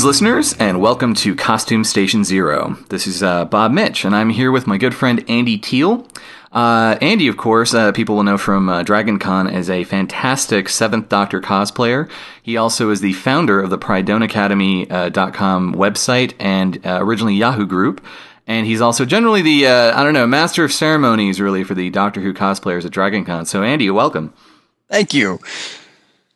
Greetings, listeners, and welcome to Costume Station Zero. This is uh, Bob Mitch, and I'm here with my good friend Andy Teal. Uh, Andy, of course, uh, people will know from uh, Dragon Con as a fantastic Seventh Doctor cosplayer. He also is the founder of the PrydonAcademy.com website and uh, originally Yahoo Group. And he's also generally the, uh, I don't know, master of ceremonies, really, for the Doctor Who cosplayers at Dragon Con. So, Andy, welcome. Thank you.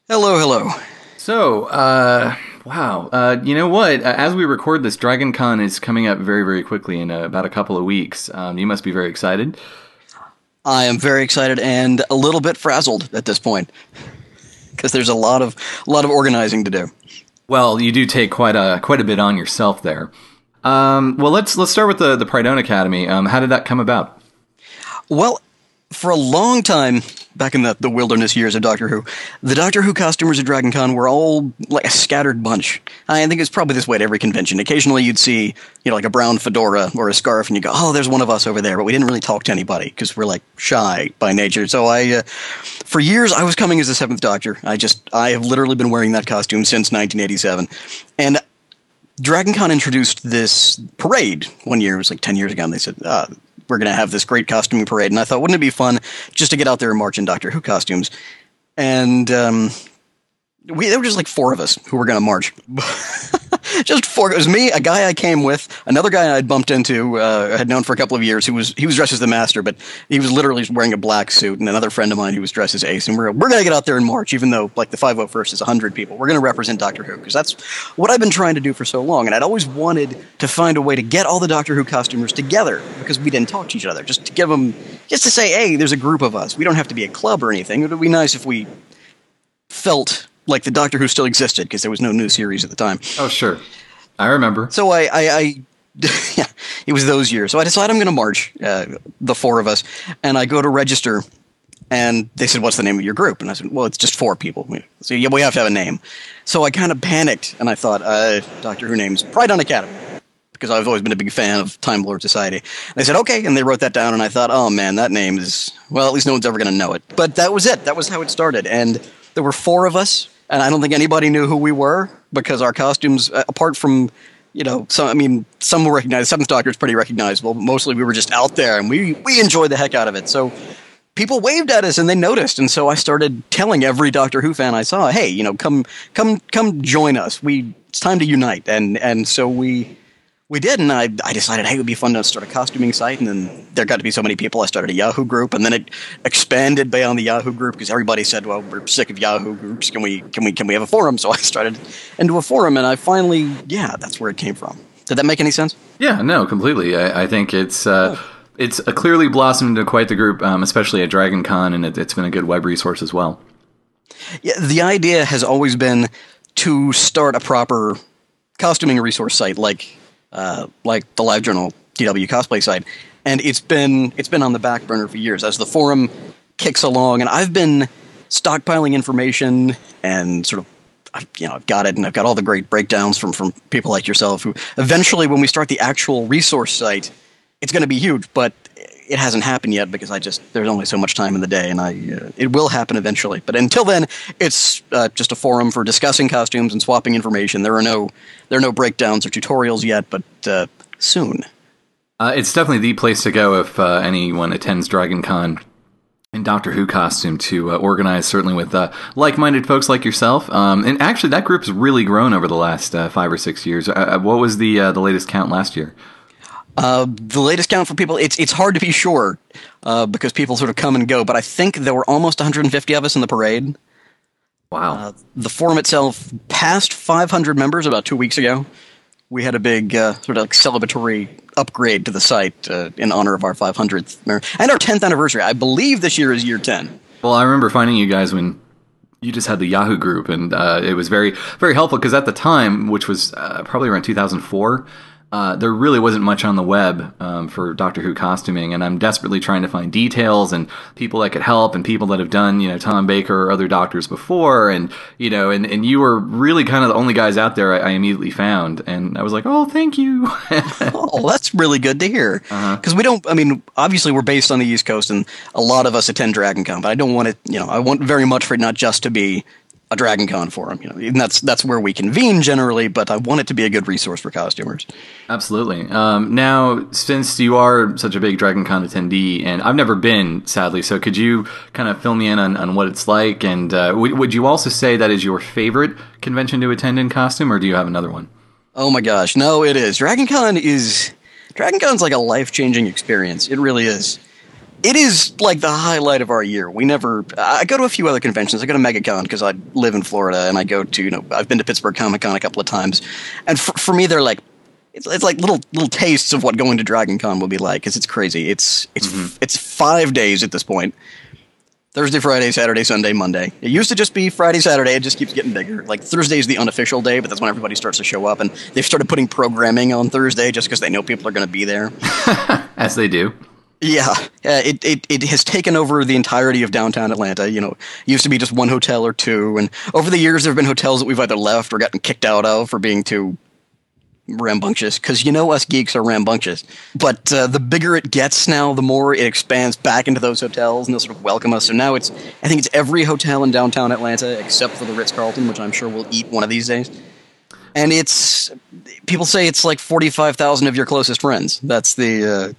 Hello, hello. So, uh, wow. Uh, you know what? Uh, As we record this, Dragon Con is coming up very, very quickly in uh, about a couple of weeks. Um, you must be very excited. I am very excited and a little bit frazzled at this point because there's a lot of a lot of organizing to do. Well, you do take quite a quite a bit on yourself there. Um, well, let's let's start with the the Prydon Academy. Um, how did that come about? Well, for a long time back in the, the wilderness years of Doctor Who, the Doctor Who costumers at Dragon Con were all like a scattered bunch. I think it's probably this way at every convention. Occasionally you'd see, you know, like a brown fedora or a scarf and you go, oh, there's one of us over there. But we didn't really talk to anybody because we're like shy by nature. So I, uh, for years, I was coming as the Seventh Doctor. I just, I have literally been wearing that costume since 1987. And Dragon Con introduced this parade one year. It was like 10 years ago. And they said, uh, we're going to have this great costuming parade. And I thought, wouldn't it be fun just to get out there and march in Doctor Who costumes? And um, we there were just like four of us who were going to march. just four. It was me, a guy I came with, another guy I'd bumped into, uh, I had known for a couple of years. Who was he was dressed as the Master, but he was literally wearing a black suit, and another friend of mine who was dressed as Ace. And we're we're going to get out there and march, even though like the 501st is hundred people. We're going to represent Doctor Who because that's what I've been trying to do for so long, and I'd always wanted to find a way to get all the Doctor Who costumers together because we didn't talk to each other, just to give them, just to say, hey, there's a group of us. We don't have to be a club or anything. It would be nice if we felt like the Doctor Who still existed because there was no new series at the time. Oh, sure, I remember. So I, I, I yeah, it was those years. So I decided I'm going to march, uh, the four of us, and I go to register, and they said, "What's the name of your group?" And I said, "Well, it's just four people." So yeah, we have to have a name. So I kind of panicked, and I thought, uh, "Doctor Who names Prydon Academy." Because I've always been a big fan of Time Lord Society. And they said, okay. And they wrote that down. And I thought, oh man, that name is, well, at least no one's ever going to know it. But that was it. That was how it started. And there were four of us. And I don't think anybody knew who we were because our costumes, uh, apart from, you know, some, I mean, some were recognized. Seventh Doctor is pretty recognizable. Mostly we were just out there and we, we enjoyed the heck out of it. So people waved at us and they noticed. And so I started telling every Doctor Who fan I saw, hey, you know, come, come, come join us. We, it's time to unite. And, and so we, we did, and I, I decided, hey, it would be fun to start a costuming site, and then there got to be so many people. I started a Yahoo group, and then it expanded beyond the Yahoo group because everybody said, well, we're sick of Yahoo groups. Can we, can we, can we have a forum? So I started into a forum, and I finally, yeah, that's where it came from. Did that make any sense? Yeah, no, completely. I, I think it's uh, it's uh, clearly blossomed into quite the group, um, especially at Dragon Con, and it, it's been a good web resource as well. Yeah, the idea has always been to start a proper costuming resource site like uh, like the Live Journal DW cosplay site, and it's been it's been on the back burner for years as the forum kicks along, and I've been stockpiling information and sort of. You know, I've got it, and I've got all the great breakdowns from from people like yourself. Who eventually, when we start the actual resource site, it's going to be huge. But it hasn't happened yet because I just there's only so much time in the day, and I uh, it will happen eventually. But until then, it's uh, just a forum for discussing costumes and swapping information. There are no there are no breakdowns or tutorials yet, but uh, soon. Uh, it's definitely the place to go if uh, anyone attends Dragon Con in Doctor Who costume to uh, organize, certainly with uh, like minded folks like yourself. Um, and actually, that group's really grown over the last uh, five or six years. Uh, what was the the latest count last year? Uh, the latest count for people, it's it's hard to be sure uh, because people sort of come and go, but I think there were almost 150 of us in the parade. Wow. Uh, the forum itself passed 500 members about two weeks ago. We had a big uh, sort of like celebratory upgrade to the site uh, in honor of our 500th mer- and our 10th anniversary. I believe this year is year 10. Well, I remember finding you guys when you just had the Yahoo group, and uh, it was very, very helpful because at the time, which was uh, probably around 2004, uh, there really wasn't much on the web um, for Doctor Who costuming, and I'm desperately trying to find details and people that could help and people that have done, you know, Tom Baker or other doctors before, and you know, and, and you were really kind of the only guys out there I, I immediately found, and I was like, oh, thank you. oh, that's really good to hear. Because uh-huh. we don't, I mean, obviously we're based on the East Coast, and a lot of us attend DragonCon, but I don't want it, you know, I want very much for it not just to be a Dragon Con forum. You know, and that's that's where we convene generally. But I want it to be a good resource for costumers. Absolutely. Um, now, since you are such a big Dragon Con attendee, and I've never been, sadly, so could you kind of fill me in on, on what it's like? And uh, w- would you also say that is your favorite convention to attend in costume, or do you have another one? Oh my gosh, no, it is. Dragon Con is Dragon Con's like a life changing experience. It really is. It is like the highlight of our year. We never. I go to a few other conventions. I go to MegaCon because I live in Florida, and I go to you know I've been to Pittsburgh Comic Con a couple of times, and for, for me they're like it's, it's like little little tastes of what going to Dragon Con will be like. Because it's crazy. It's it's mm-hmm. it's five days at this point. Thursday, Friday, Saturday, Sunday, Monday. It used to just be Friday, Saturday. It just keeps getting bigger. Like Thursday is the unofficial day, but that's when everybody starts to show up, and they've started putting programming on Thursday just because they know people are going to be there. As they do. Yeah, it, it it has taken over the entirety of downtown Atlanta. You know, used to be just one hotel or two, and over the years there have been hotels that we've either left or gotten kicked out of for being too rambunctious because you know us geeks are rambunctious. But uh, the bigger it gets now, the more it expands back into those hotels and they'll sort of welcome us. So now it's, I think it's every hotel in downtown Atlanta except for the Ritz Carlton, which I'm sure we'll eat one of these days. And it's, people say it's like 45,000 of your closest friends. That's the, uh,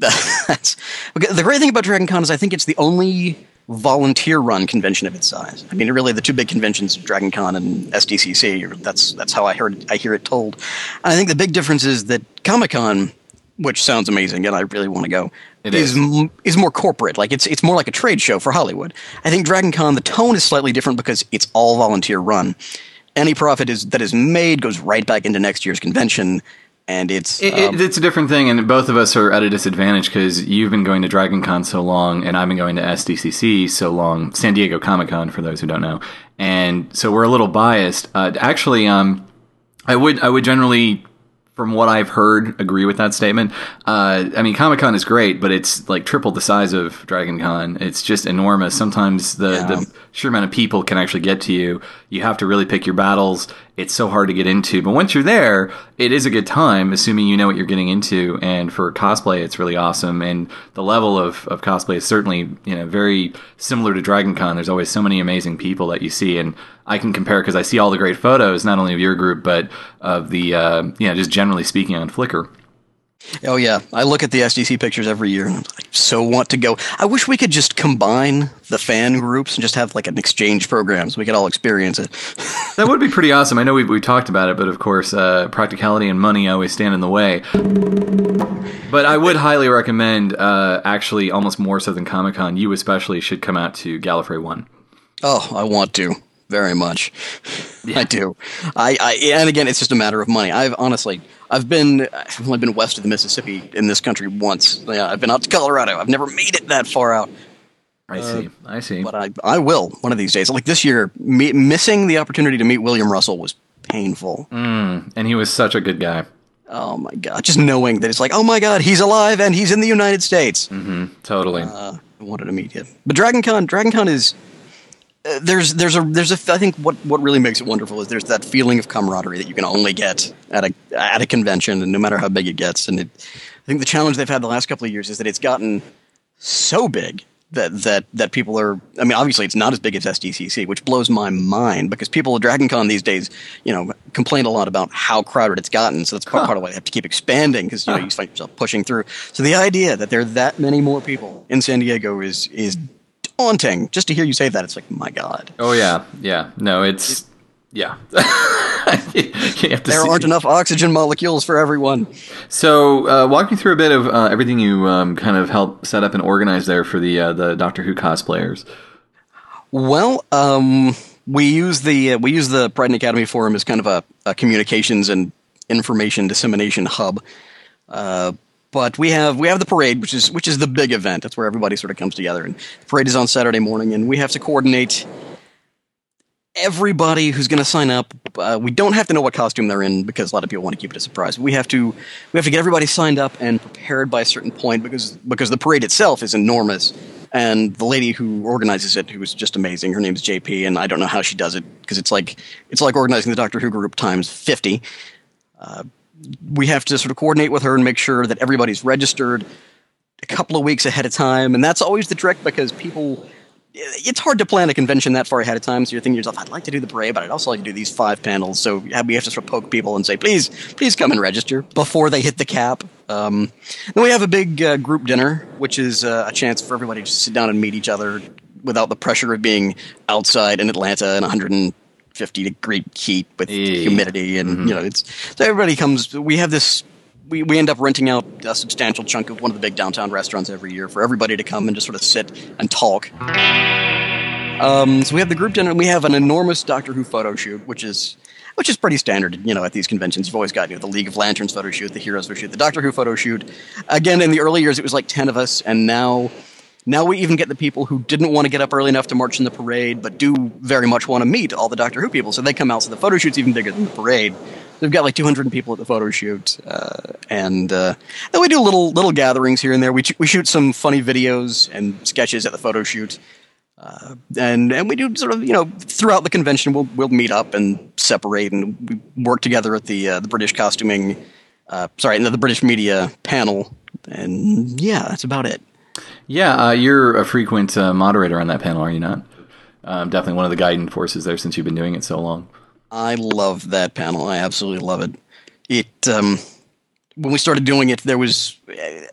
the great thing about Dragon Con is I think it's the only volunteer run convention of its size. I mean, really, the two big conventions, Dragon Con and SDCC, that's that's how I heard I hear it told. And I think the big difference is that Comic Con, which sounds amazing, and I really want to go, it is is, is more corporate. Like it's it's more like a trade show for Hollywood. I think Dragon Con, the tone is slightly different because it's all volunteer run. Any profit is that is made goes right back into next year's convention and it's it, um, it's a different thing, and both of us are at a disadvantage because you've been going to Dragon Con so long, and I've been going to SDCC so long, San Diego Comic Con for those who don't know, and so we're a little biased. Uh, actually, um, I would I would generally from what I've heard, agree with that statement. Uh, I mean, Comic Con is great, but it's like triple the size of Dragon Con. It's just enormous. Sometimes the, yeah. the sheer amount of people can actually get to you. You have to really pick your battles. It's so hard to get into. But once you're there, it is a good time, assuming you know what you're getting into. And for cosplay, it's really awesome. And the level of, of cosplay is certainly, you know, very similar to Dragon Con. There's always so many amazing people that you see. And I can compare because I see all the great photos, not only of your group, but of the, uh, you know, just generally speaking on Flickr. Oh yeah, I look at the SDC pictures every year, and I so want to go. I wish we could just combine the fan groups and just have like an exchange program so we could all experience it. that would be pretty awesome. I know we we talked about it, but of course, uh, practicality and money always stand in the way. But I would highly recommend, uh, actually, almost more so than Comic Con, you especially should come out to Gallifrey One. Oh, I want to very much. Yeah. I do. I, I and again, it's just a matter of money. I've honestly, I've been, I've only been west of the Mississippi in this country once. Yeah, I've been out to Colorado. I've never made it that far out. I uh, see. I see. But I, I will one of these days. Like this year, me, missing the opportunity to meet William Russell was painful. Mm, and he was such a good guy. Oh my god! Just knowing that it's like, oh my god, he's alive and he's in the United States. Mm-hmm, totally. Uh, I wanted to meet him. But Dragon Con, Dragon Con is uh, there's there's a there's a I think what what really makes it wonderful is there's that feeling of camaraderie that you can only get at a at a convention, and no matter how big it gets. And it, I think the challenge they've had the last couple of years is that it's gotten so big that that that people are. I mean, obviously, it's not as big as SDCC, which blows my mind because people at Dragon Con these days, you know, complain a lot about how crowded it's gotten. So that's part, huh. part of why they have to keep expanding because you know you find yourself pushing through. So the idea that there are that many more people in San Diego is is haunting. Just to hear you say that, it's like, my God. Oh yeah, yeah. No, it's yeah. there aren't enough oxygen molecules for everyone. So, uh, walk me through a bit of uh, everything you um, kind of helped set up and organize there for the uh, the Doctor Who cosplayers. Well, um, we use the uh, we use the Prydon Academy forum as kind of a, a communications and information dissemination hub. But we have we have the parade, which is which is the big event. That's where everybody sort of comes together. And the parade is on Saturday morning, and we have to coordinate everybody who's going to sign up. Uh, we don't have to know what costume they're in because a lot of people want to keep it a surprise. We have to we have to get everybody signed up and prepared by a certain point because because the parade itself is enormous. And the lady who organizes it, who is just amazing, her name is JP, and I don't know how she does it because it's like it's like organizing the Doctor Who group times fifty. Uh, we have to sort of coordinate with her and make sure that everybody's registered a couple of weeks ahead of time. And that's always the trick because people it's hard to plan a convention that far ahead of time. So you're thinking to yourself, I'd like to do the parade, but I'd also like to do these five panels. So we have to sort of poke people and say, please, please come and register before they hit the cap. Um, then we have a big uh, group dinner, which is uh, a chance for everybody to sit down and meet each other without the pressure of being outside in Atlanta and in 150 degree heat with Hey. humidity, and Mm-hmm. you know, it's so everybody comes. We have this. We, we end up renting out a substantial chunk of one of the big downtown restaurants every year for everybody to come and just sort of sit and talk. Um, so we have the group dinner, and we have an enormous Doctor Who photo shoot, which is which is pretty standard, you know, at these conventions. You've always got you know the League of Lanterns photo shoot, the Heroes photo shoot, the Doctor Who photo shoot. Again, in the early years, it was like ten of us, and now now we even get the people who didn't want to get up early enough to march in the parade, but do very much want to meet all the Doctor Who people. So they come out. So the photo shoot's even bigger than the parade. We've got like 200 people at the photo shoot, uh, and uh, then we do little little gatherings here and there. We ch- we shoot some funny videos and sketches at the photo shoot and and we do sort of you know throughout the convention we'll we'll meet up and separate and we work together at the uh, the British costuming uh, sorry the, the British media panel and yeah that's about it Yeah, uh, you're a frequent uh, moderator on that panel, are you not? Um, definitely one of the guiding forces there since you've been doing it so long. I love that panel I absolutely love it it um when we started doing it there was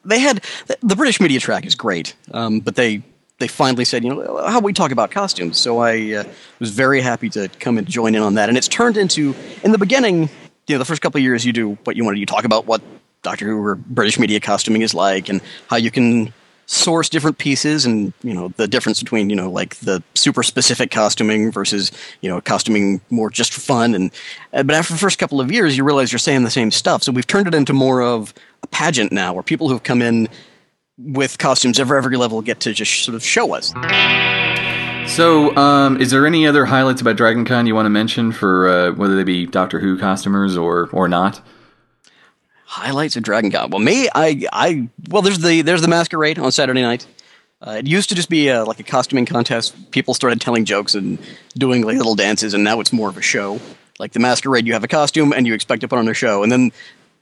they had the British media track is great um, but they they finally said, you know, how we talk about costumes? So I uh, was very happy to come and join in on that. And it's turned into, in the beginning, you know, the first couple of years, you do what you want to. You talk about what Doctor Who or British media costuming is like, and how you can source different pieces, and you know, the difference between you know, like the super specific costuming versus you know, costuming more just for fun. And uh, but after the first couple of years, you realize you're saying the same stuff. So we've turned it into more of a pageant now, where people who've come in with costumes of every level get to just sort of show us. So, um, is there any other highlights about Dragon Con you want to mention for uh, whether they be Doctor Who costumers or or not? Highlights of Dragon Con. Well, me, I, I, well, there's the there's the masquerade on Saturday night. Uh, it used to just be a, like a costuming contest. People started telling jokes and doing like little dances, and now it's more of a show. Like the masquerade, you have a costume and you expect to put on a show. And then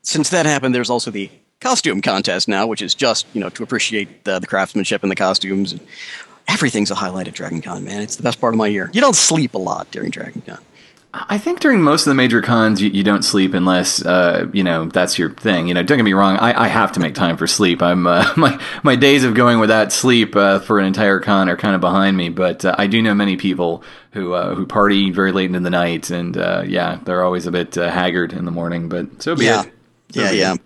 since that happened, there's also the costume contest now, which is just you know to appreciate the, the craftsmanship and the costumes. And Everything's a highlight at Dragon Con, man. It's the best part of my year. You don't sleep a lot during Dragon Con. I think during most of the major cons, you, you don't sleep unless uh, you know that's your thing. You know, don't get me wrong. I, I have to make time for sleep. I'm uh, my my days of going without sleep uh, for an entire con are kind of behind me. But uh, I do know many people who uh, who party very late into the night, and uh, yeah, they're always a bit uh, haggard in the morning. But so be Yeah, it. So yeah, yeah, it.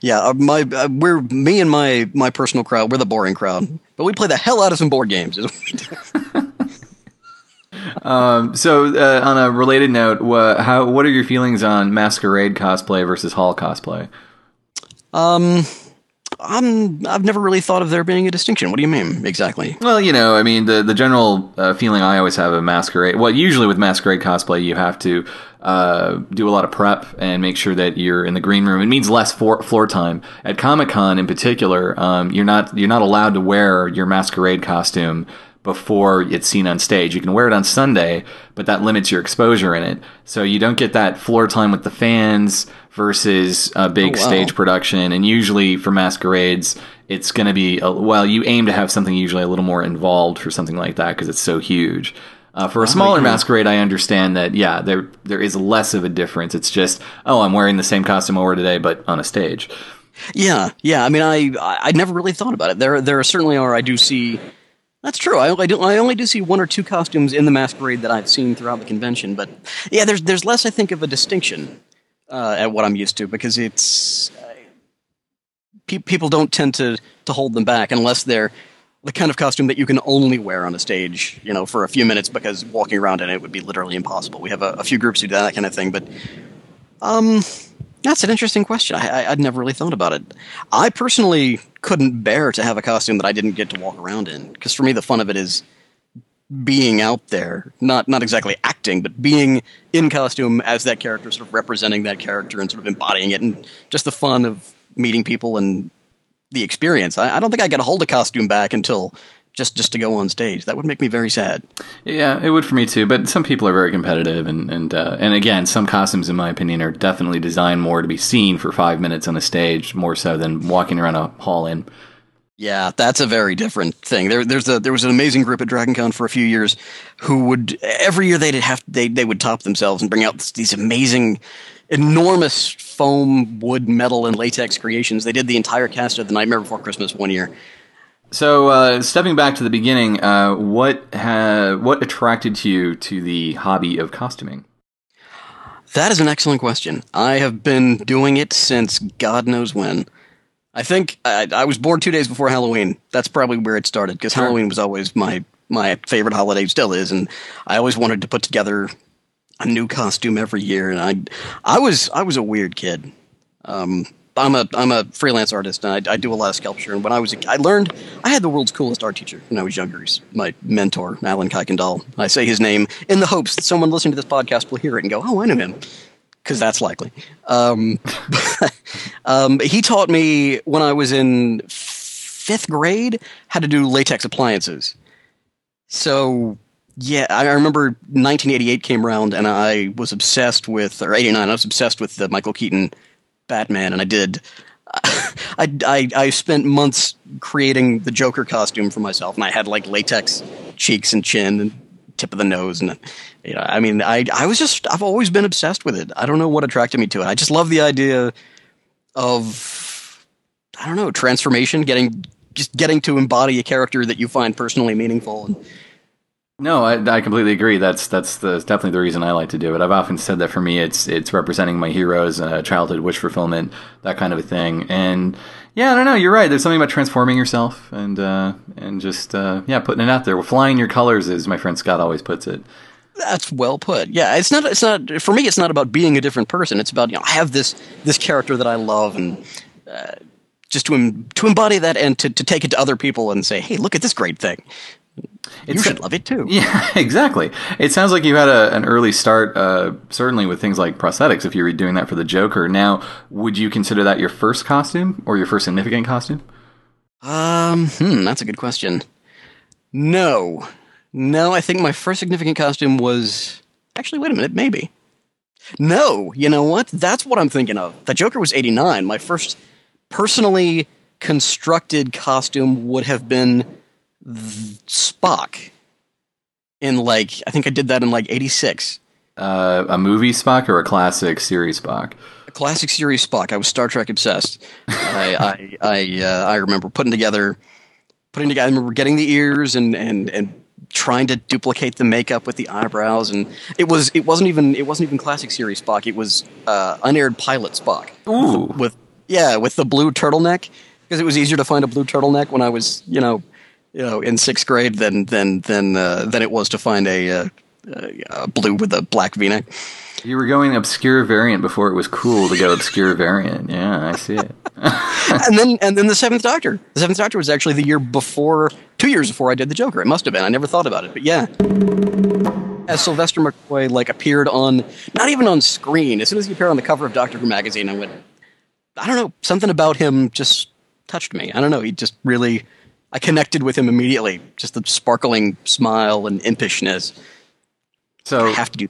yeah. Uh, my uh, we're me and my my personal crowd. We're the boring crowd, but we play the hell out of some board games. is what we do. So uh, on a related note, wha how what are your feelings on masquerade cosplay versus hall cosplay? Um, I'm I've never really thought of there being a distinction. What do you mean exactly? Well, you know, I mean, the the general uh, feeling I always have of masquerade. Well, usually with masquerade cosplay, you have to uh, do a lot of prep and make sure that you're in the green room. It means less for, floor time. At Comic Con, in particular, um, you're not you're not allowed to wear your masquerade costume before it's seen on stage. You can wear it on Sunday, but that limits your exposure in it. So you don't get that floor time with the fans versus a big Oh, wow. stage production. And usually for masquerades, it's going to be, a, well, you aim to have something usually a little more involved for something like that because it's so huge. Uh, for a smaller masquerade, I understand that, yeah, there there is less of a difference. It's just, oh, I'm wearing the same costume I wore today, but on a stage. Yeah, yeah. I mean, I I I never really thought about it. There there certainly are. I do see. That's true. I, I, do, I only do see one or two costumes in the masquerade that I've seen throughout the convention, but yeah, there's there's less I think of a distinction uh, at what I'm used to because it's pe- people don't tend to to hold them back unless they're the kind of costume that you can only wear on a stage, you know, for a few minutes because walking around in it would be literally impossible. We have a, a few groups who do that kind of thing, but um, that's an interesting question. I, I'd never really thought about it. I personally couldn't bear to have a costume that I didn't get to walk around in because for me the fun of it is being out there, not not exactly acting, but being in costume as that character, sort of representing that character and sort of embodying it, and just the fun of meeting people and the experience. I, I don't think I could hold a costume back until just just to go on stage. That would make me very sad. Yeah, it would for me too. But some people are very competitive, and and uh, and again, some costumes, in my opinion, are definitely designed more to be seen for five minutes on a stage, more so than walking around a hall in. Yeah, that's a very different thing. There, there's a there was an amazing group at DragonCon for a few years, who would every year they'd have they they would top themselves and bring out these amazing, enormous foam, wood, metal, and latex creations. They did the entire cast of The Nightmare Before Christmas one year. So, uh, stepping back to the beginning, uh, what ha- what attracted you to the hobby of costuming? That is an excellent question. I have been doing it since God knows when. I think I, I was born two days before Halloween. That's probably where it started because Sure. Halloween was always my my favorite holiday, still is, and I always wanted to put together a new costume every year. And I I was I was a weird kid. Um, I'm a I'm a freelance artist and I, I do a lot of sculpture. And when I was a, I learned I had the world's coolest art teacher when I was younger. He's my mentor, Alan Kuykendall. I say his name in the hopes that someone listening to this podcast will hear it and go, "Oh, I know him," because that's likely. Um, um, he taught me when I was in fifth grade how to do latex appliances. So yeah, I I remember 1988 came around and I was obsessed with, or 89, I was obsessed with the Michael Keaton Batman, and I did. I, I, I spent months creating the Joker costume for myself, and I had like latex cheeks and chin and tip of the nose, and you know, I mean, I I was just I've always been obsessed with it. I don't know what attracted me to it. I just love the idea of I don't know transformation, getting just getting to embody a character that you find personally meaningful. And No, I, I completely agree. That's that's the definitely the reason I like to do it. I've often said that for me, it's it's representing my heroes, uh, childhood wish fulfillment, that kind of a thing. And yeah, I don't know. You're right. There's something about transforming yourself and uh, and just uh, yeah, putting it out there, flying your colors, as my friend Scott always puts it. That's well put. Yeah, it's not. It's not for me. It's not about being a different person. It's about you know I have this this character that I love and uh, just to to embody that and to, to take it to other people and say, hey, look at this great thing. You It's- should love it too. Yeah, exactly. It sounds like you had a, an early start, uh, certainly with things like prosthetics. If you were doing that for the Joker, now would you consider that your first costume or your first significant costume? Um, hmm, that's a good question. No, no. I think my first significant costume was actually. Wait a minute, maybe. No, you know what? That's what I'm thinking of. The Joker was '89. My first personally constructed costume would have been Spock. In like, I think I did that in like '86. Uh, a movie Spock or a classic series Spock? A classic series Spock. I was Star Trek obsessed. I I I, uh, I remember putting together, putting together. I remember getting the ears and and and trying to duplicate the makeup with the eyebrows, and it was it wasn't even it wasn't even classic series Spock. It was uh, unaired pilot Spock. Ooh. With yeah, with the blue turtleneck because it was easier to find a blue turtleneck when I was you know you know in sixth grade than than than uh, than it was to find a. Uh, uh, a blue with a black V-neck. You were going obscure variant before it was cool to go obscure variant. Yeah, I see it. and then and then the Seventh Doctor. The Seventh Doctor was actually the year before, two years before I did the Joker. It must have been. I never thought about it, but yeah. As Sylvester McCoy like appeared on, not even on screen. As soon as he appeared on the cover of Doctor Who magazine, I went, I don't know, something about him just touched me. I don't know. He just really, I connected with him immediately. Just the sparkling smile and impishness. So I have to do.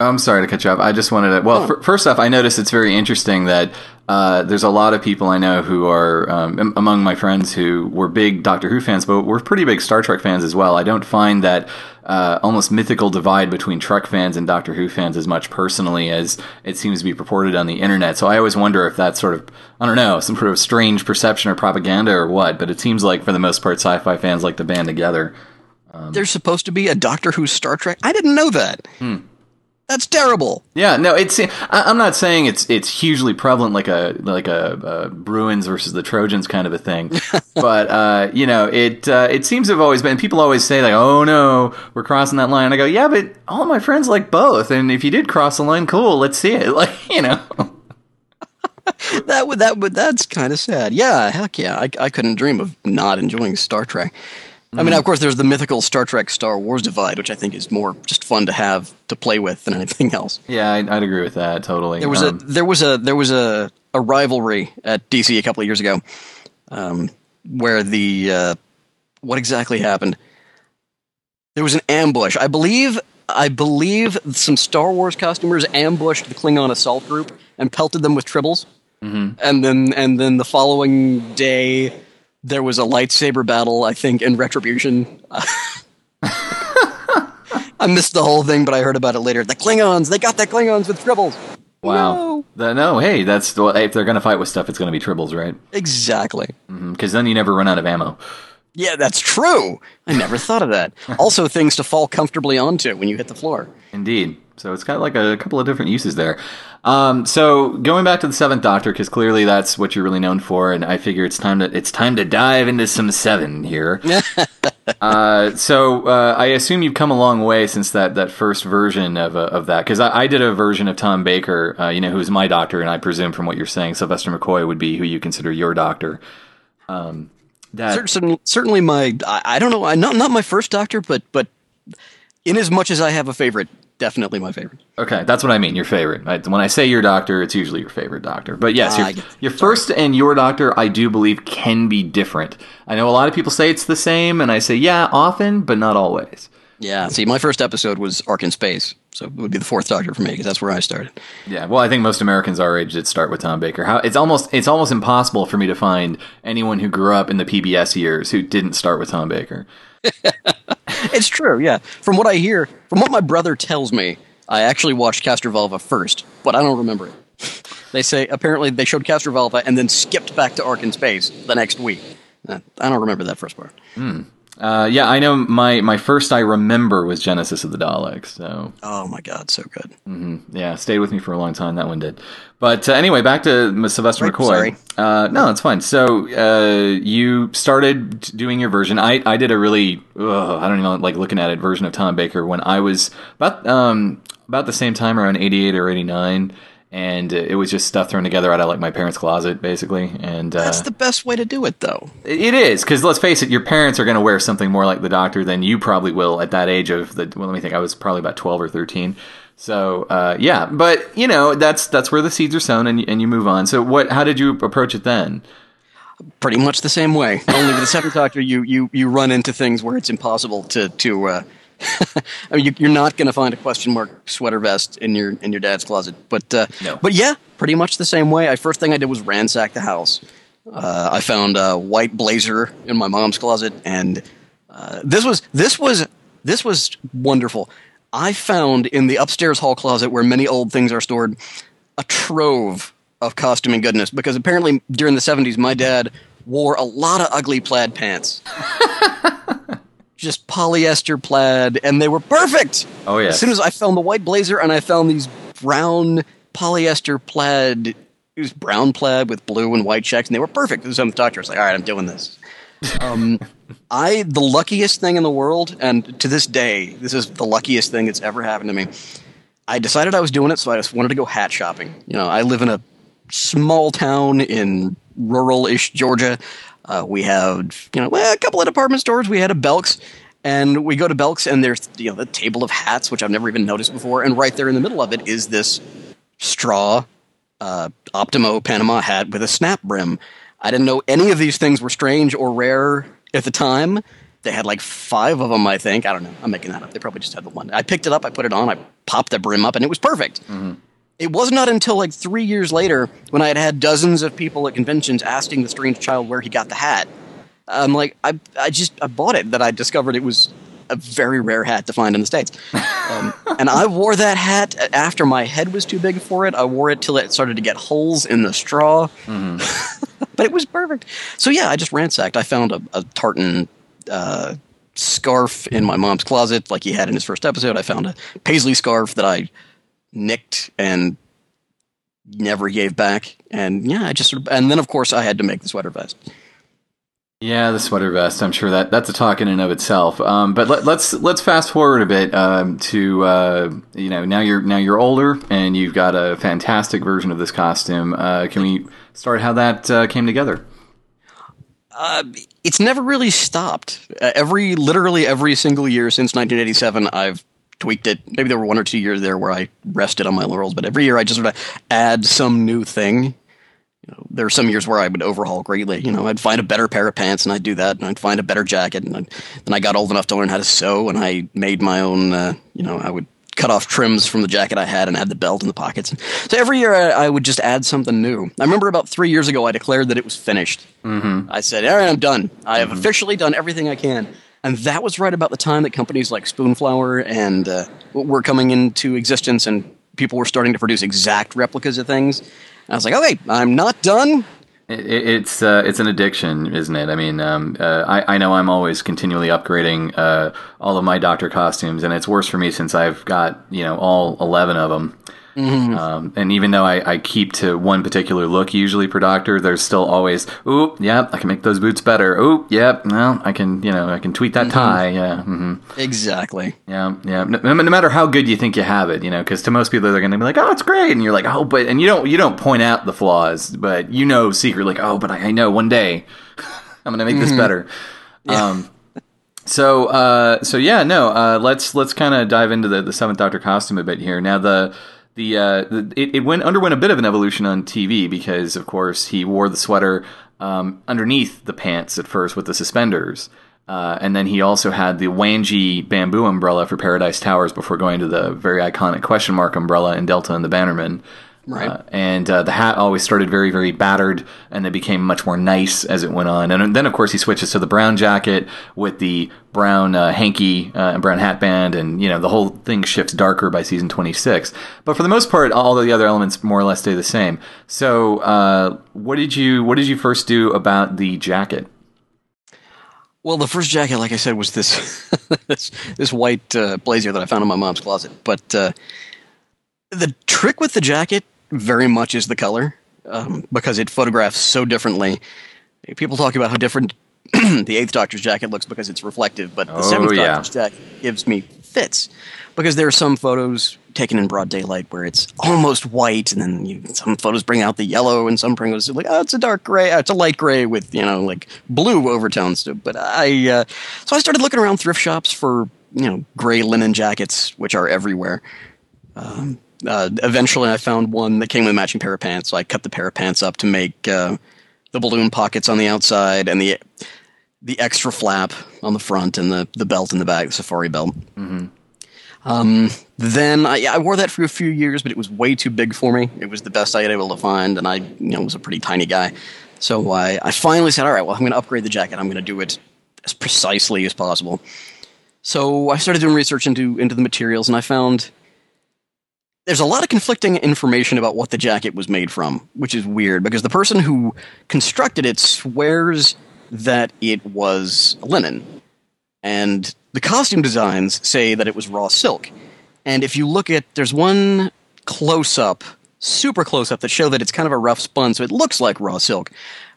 I'm sorry to cut you off. I just wanted to. Well, fir- first off, I noticed it's very interesting that uh, there's a lot of people I know who are um, among my friends who were big Doctor Who fans, but were pretty big Star Trek fans as well. I don't find that uh, almost mythical divide between Trek fans and Doctor Who fans as much personally as it seems to be purported on the internet. So I always wonder if that's sort of I don't know some sort of strange perception or propaganda or what. But it seems like for the most part, sci-fi fans like to band together. There's supposed to be a Doctor Who Star Trek. I didn't know that. That's terrible. Yeah, no, it's. I, I'm not saying it's it's hugely prevalent like a like a, uh Bruins versus the Trojans kind of a thing, but uh, you know, it uh, it seems to have always been. People always say like, "Oh no, we're crossing that line." I go, "Yeah, but all my friends like both, and if you did cross the line, cool, let's see it." Like, you know, that would that would that's kind of sad. Yeah, heck yeah. I I couldn't dream of not enjoying Star Trek. I mean, of course, there's the mythical Star Trek Star Wars divide, which I think is more just fun to have to play with than anything else. yeah, I'd, I'd agree with that totally. There was Um, a there was a there was a, a rivalry at DC a couple of years ago, um, where the uh, what exactly happened? There was an ambush. I believe I believe some Star Wars costumers ambushed the Klingon assault group and pelted them with tribbles. And then and then the following day, There was a lightsaber battle, I think, in Retribution. I missed the whole thing, but I heard about it later. The Klingons, they got the Klingons with tribbles. Wow. No. The- no, hey, that's if they're going to fight with stuff, it's going to be tribbles, right? Exactly. Mm-hmm, because then you never run out of ammo. Yeah, that's true. I never thought of that. Also, things to fall comfortably onto when you hit the floor. Indeed. So it's got like a couple of different uses there. Um, so going back to the Seventh Doctor, because clearly that's what you're really known for, and I figure it's time to it's time to dive into some Seven here. uh, so uh, I assume you've come a long way since that, that first version of uh, of that, because I, I did a version of Tom Baker, uh, you know, who's my doctor, and I presume from what you're saying, Sylvester McCoy would be who you consider your doctor. Um, that Certainly, certainly my I, I don't know, I, not not my first doctor, but but in as much as I have a favorite, definitely my favorite. Okay, that's what I mean. Your favorite. I, when I say your doctor, it's usually your favorite doctor. But yes, I your, your first and your doctor, I do believe, can be different. I know a lot of people say it's the same, and I say yeah, often, but not always. Yeah. See, my first episode was Ark in Space, so it would be the fourth Doctor for me because that's where I started. Yeah, well, I think most Americans our age did start with Tom Baker. How it's almost it's almost impossible for me to find anyone who grew up in the PBS years who didn't start with Tom Baker. It's true, yeah. From what I hear, from what my brother tells me, I actually watched Castrovalva first, but I don't remember it. They say apparently they showed Castrovalva and then skipped back to Ark in Space the next week. Uh, I don't remember that first part. Uh, yeah, I know my my first I remember was Genesis of the Daleks. So Oh my god, so good. Yeah, stayed with me for a long time. That one did. But uh, anyway, back to Sylvester Right, McCoy. sorry. Uh, no, it's fine. So uh, you started doing your version. I, I did a really ugh, I don't even like looking at it version of Tom Baker when I was about um, about the same time around eighty eight or eighty nine, and it was just stuff thrown together out of like my parents' closet, basically. And uh, That's the best way to do it, though. it is because let's face it, your parents are going to wear something more like the Doctor than you probably will at that age of the. Well, let me think. I was probably about twelve or thirteen. So uh, yeah, but you know that's that's where the seeds are sown, and you, and you move on. So what? How did you approach it then? Pretty much the same way. Only with the Seventh Doctor, you you you run into things where it's impossible to to. Uh, I mean, you, you're not going to find a question mark sweater vest in your in your dad's closet, but uh, No. but yeah, pretty much the same way. I first thing I did was ransack the house. Uh, I found a white blazer in my mom's closet, and uh, this was this was this was wonderful. I found in the upstairs hall closet where many old things are stored a trove of costuming goodness because apparently during the 70s my dad wore a lot of ugly plaid pants. Just polyester plaid and they were perfect. Oh, yeah. As soon as I found the white blazer and I found these brown polyester plaid it was brown plaid with blue and white checks and they were perfect. The doctor was like, "All right, I'm doing this." Um, I the luckiest thing in the world, and to this day, this is the luckiest thing that's ever happened to me. I decided I was doing it, so I just wanted to go hat shopping. You know, I live in a small town in rural-ish Georgia. Uh, we have, you know, well, a couple of department stores. We had a Belk's, and we go to Belk's, and there's, you know, the table of hats, which I've never even noticed before. And right there in the middle of it is this straw uh, Optimo Panama hat with a snap brim. I didn't know any of these things were strange or rare at the time. They had like five of them, I think. I don't know. I'm making that up. They probably just had the one. I picked it up, I put it on, I popped the brim up, and it was perfect. It was not until like three years later when I had had dozens of people at conventions asking the strange child where he got the hat. I'm like, I, I just I bought it that I discovered it was a very rare hat to find in the states, um, and I wore that hat after my head was too big for it. I wore it till it started to get holes in the straw, but it was perfect. So yeah, I just ransacked. I found a, a tartan uh, scarf in my mom's closet, like he had in his first episode. I found a paisley scarf that I nicked and never gave back. And yeah, I just sort of, and then of course I had to make the sweater vest. Yeah, the sweater vest. I'm sure that that's a talk in and of itself. Um, but let, let's let's fast forward a bit um, to uh, you know now you're now you're older and you've got a fantastic version of this costume. Uh, can we start how that uh, came together? Uh, it's never really stopped. Uh, every, literally every single year since 1987, I've tweaked it. Maybe there were one or two years there where I rested on my laurels, but every year I just sort of add some new thing. You know, there are some years where I would overhaul greatly. You know, I'd find a better pair of pants and I'd do that, and I'd find a better jacket, and I'd, then I got old enough to learn how to sew, and I made my own. Uh, you know, I would cut off trims from the jacket I had and had the belt and the pockets. So every year I, I would just add something new. I remember about three years ago I declared that it was finished. Mm-hmm. I said, "All right, I'm done. I have officially done everything I can." And that was right about the time that companies like Spoonflower and uh, were coming into existence, and people were starting to produce exact replicas of things. And I was like, "Okay, I'm not done. It, it's uh, it's an addiction, isn't it? I mean, um, uh, I, I know I'm always continually upgrading uh, all of my doctor costumes, and it's worse for me since I've got you know all eleven of them. Mm-hmm. Um, and even though I, I, keep to one particular look usually per doctor, there's still always, ooh, yeah, I can make those boots better. Yep, yeah, well, I can, you know, I can tweak that mm-hmm. tie. Yeah, mm-hmm. exactly. Yeah, yeah. No, no, matter how good you think you have it, you know, because to most people they're going to be like, oh, it's great, and you're like, oh, but and you don't you don't point out the flaws, but you know secretly, like, oh, but I, I know one day I'm going to make this mm-hmm. better. Yeah. Um, so, uh, so yeah, no. Uh, let's let's kind of dive into the, the Seventh Doctor costume a bit here. Now, the the, uh, the it, it went underwent a bit of an evolution on TV because, of course, he wore the sweater um, underneath the pants at first with the suspenders. Uh, and then he also had the whangee bamboo umbrella for Paradise Towers before going to the very iconic question mark umbrella in Delta and the Bannermen. Right. Uh, and uh, the hat always started very, very battered, and then became much more nice as it went on. And then, of course, he switches to the brown jacket with the brown uh, hanky uh, and brown hat band, and you know the whole thing shifts darker by season 26. But for the most part, all the other elements more or less stay the same. So, uh, what did you what did you first do about the jacket? Well, the first jacket, like I said, was this this, this white uh, blazer that I found in my mom's closet. But the trick with the jacket very much is the color um, because it photographs so differently. People talk about how different the Eighth Doctor's jacket looks because it's reflective, but the oh, Seventh yeah. Doctor's jacket gives me fits because there are some photos taken in broad daylight where it's almost white, and then you, some photos bring out the yellow, and some bring out like oh, it's a dark gray, oh, it's a light gray with you know like blue overtones to. It. But I uh, so I started looking around thrift shops for you know gray linen jackets, which are everywhere. Um, uh, eventually, I found one that came with a matching pair of pants, so I cut the pair of pants up to make uh, the balloon pockets on the outside and the the extra flap on the front and the, the belt in the back, the safari belt. Mm-hmm. Um, then I, I, wore that for a few years, but it was way too big for me. It was the best I had able to find, and I you know was a pretty tiny guy. So I, I finally said, all right, well, I'm going to upgrade the jacket. I'm going to do it as precisely as possible. So I started doing research into into the materials, and I found there's a lot of conflicting information about what the jacket was made from, which is weird because the person who constructed it swears that it was linen. And the costume designs say that it was raw silk. And if you look at, there's one close up, super close up, that show that it's kind of a rough spun, so it looks like raw silk.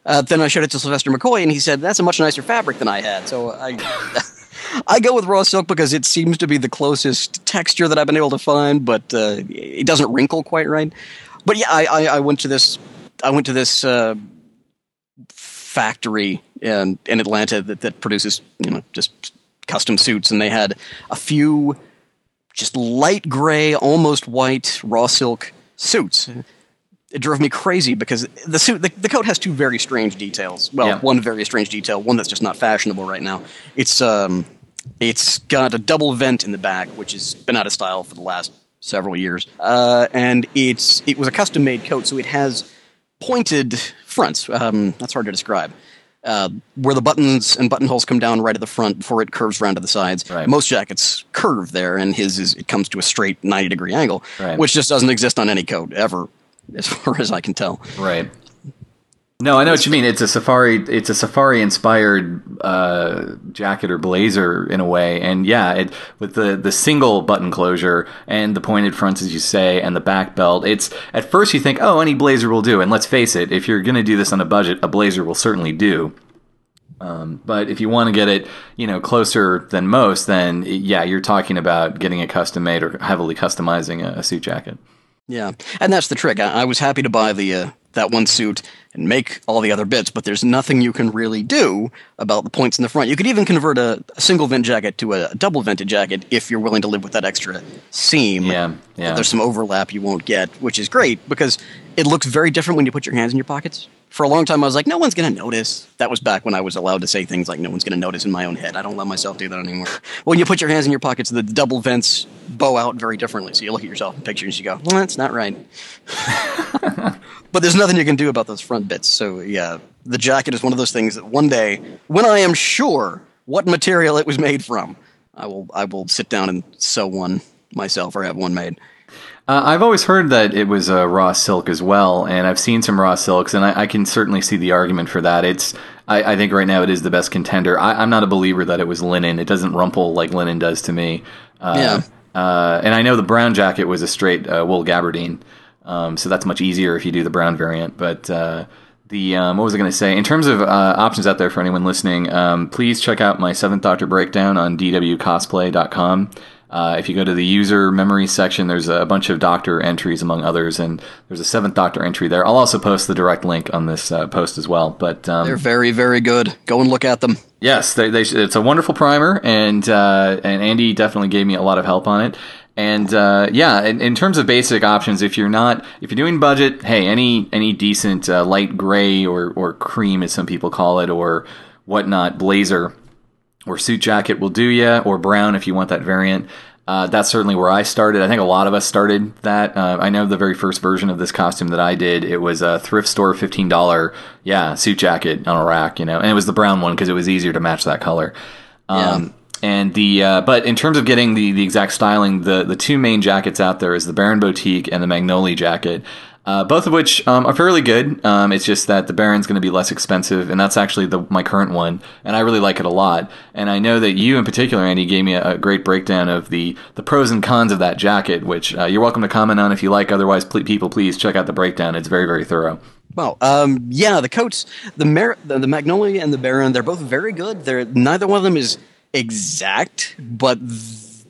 Uh, then I showed it to Sylvester McCoy, and he said, That's a much nicer fabric than I had. So I. I go with raw silk because it seems to be the closest texture that I've been able to find, but uh, it doesn't wrinkle quite right. But yeah, I, I, I went to this. I went to this uh, factory in in Atlanta that, that produces you know just custom suits, and they had a few just light gray, almost white raw silk suits. It drove me crazy because the suit, the, the coat has two very strange details. Well, yeah. one very strange detail, one that's just not fashionable right now. It's um, it's got a double vent in the back, which has been out of style for the last several years. Uh, and it's it was a custom made coat, so it has pointed fronts. Um, that's hard to describe. Uh, where the buttons and buttonholes come down right at the front before it curves around to the sides. Right. Most jackets curve there, and his is it comes to a straight ninety degree angle, right. which just doesn't exist on any coat ever, as far as I can tell. Right. No, I know what you mean. It's a safari. It's a safari inspired uh, jacket or blazer in a way, and yeah, it with the the single button closure and the pointed fronts, as you say, and the back belt. It's at first you think, oh, any blazer will do, and let's face it, if you're going to do this on a budget, a blazer will certainly do. Um, but if you want to get it, you know, closer than most, then yeah, you're talking about getting a custom made or heavily customizing a, a suit jacket. Yeah, and that's the trick. I, I was happy to buy the uh, that one suit and make all the other bits, but there's nothing you can really do about the points in the front. You could even convert a, a single vent jacket to a, a, double vented jacket if you're willing to live with that extra seam. Yeah, yeah. There's some overlap you won't get, which is great because it looks very different when you put your hands in your pockets. For a long time, I was like, no one's going to notice. That was back when I was allowed to say things like, no one's going to notice in my own head. I don't let myself do that anymore. when you put your hands in your pockets, the double vents bow out very differently. So you look at yourself in pictures, and you go, well, that's not right. but there's nothing you can do about those front bits. So yeah, the jacket is one of those things that one day, when I am sure what material it was made from, I will I will sit down and sew one myself or have one made. Uh, I've always heard that it was uh, raw silk as well, and I've seen some raw silks, and I, I can certainly see the argument for that. It's I, I, think right now it is the best contender. I, am not a believer that it was linen. It doesn't rumple like linen does to me. Uh, yeah. Uh, and I know the brown jacket was a straight uh, wool gabardine, um, so that's much easier if you do the brown variant. But uh, the um, what was I going to say? In terms of options out there for anyone listening, um, please check out my Seventh Doctor breakdown on dwcosplay.com. Uh, if you go to the user memory section, there's a bunch of doctor entries among others, and there's a seventh doctor entry there. I'll also post the direct link on this uh, post as well. But um, they're very, very good. Go and look at them. Yes, they, they, it's a wonderful primer, and uh, and Andy definitely gave me a lot of help on it. And uh, yeah, in, in, terms of basic options, if you're not if you're doing budget, hey, any any decent uh, light gray or or cream, as some people call it, or whatnot blazer or suit jacket will do you, or brown if you want that variant. Uh, that's certainly where I started. I think a lot of us started that. Uh, I know the very first version of this costume that I did, it was a thrift store fifteen dollar, yeah, suit jacket on a rack, you know, and it was the brown one because it was easier to match that color. Um, yeah. And the uh, but in terms of getting the, the exact styling, the the two main jackets out there is the Baron Boutique and the Magnolia jacket uh, both of which um, are fairly good. Um, it's just that the Baron's going to be less expensive, and that's actually the, my current one, and I really like it a lot. And I know that you, in particular, Andy, gave me a, a great breakdown of the the pros and cons of that jacket, which uh, you're welcome to comment on if you like. Otherwise, pl- people, please check out the breakdown. It's very, very thorough. Well, um, yeah, the coats, the, Mer- the the Magnolia and the Baron, they're both very good. They're neither one of them is exact, but th-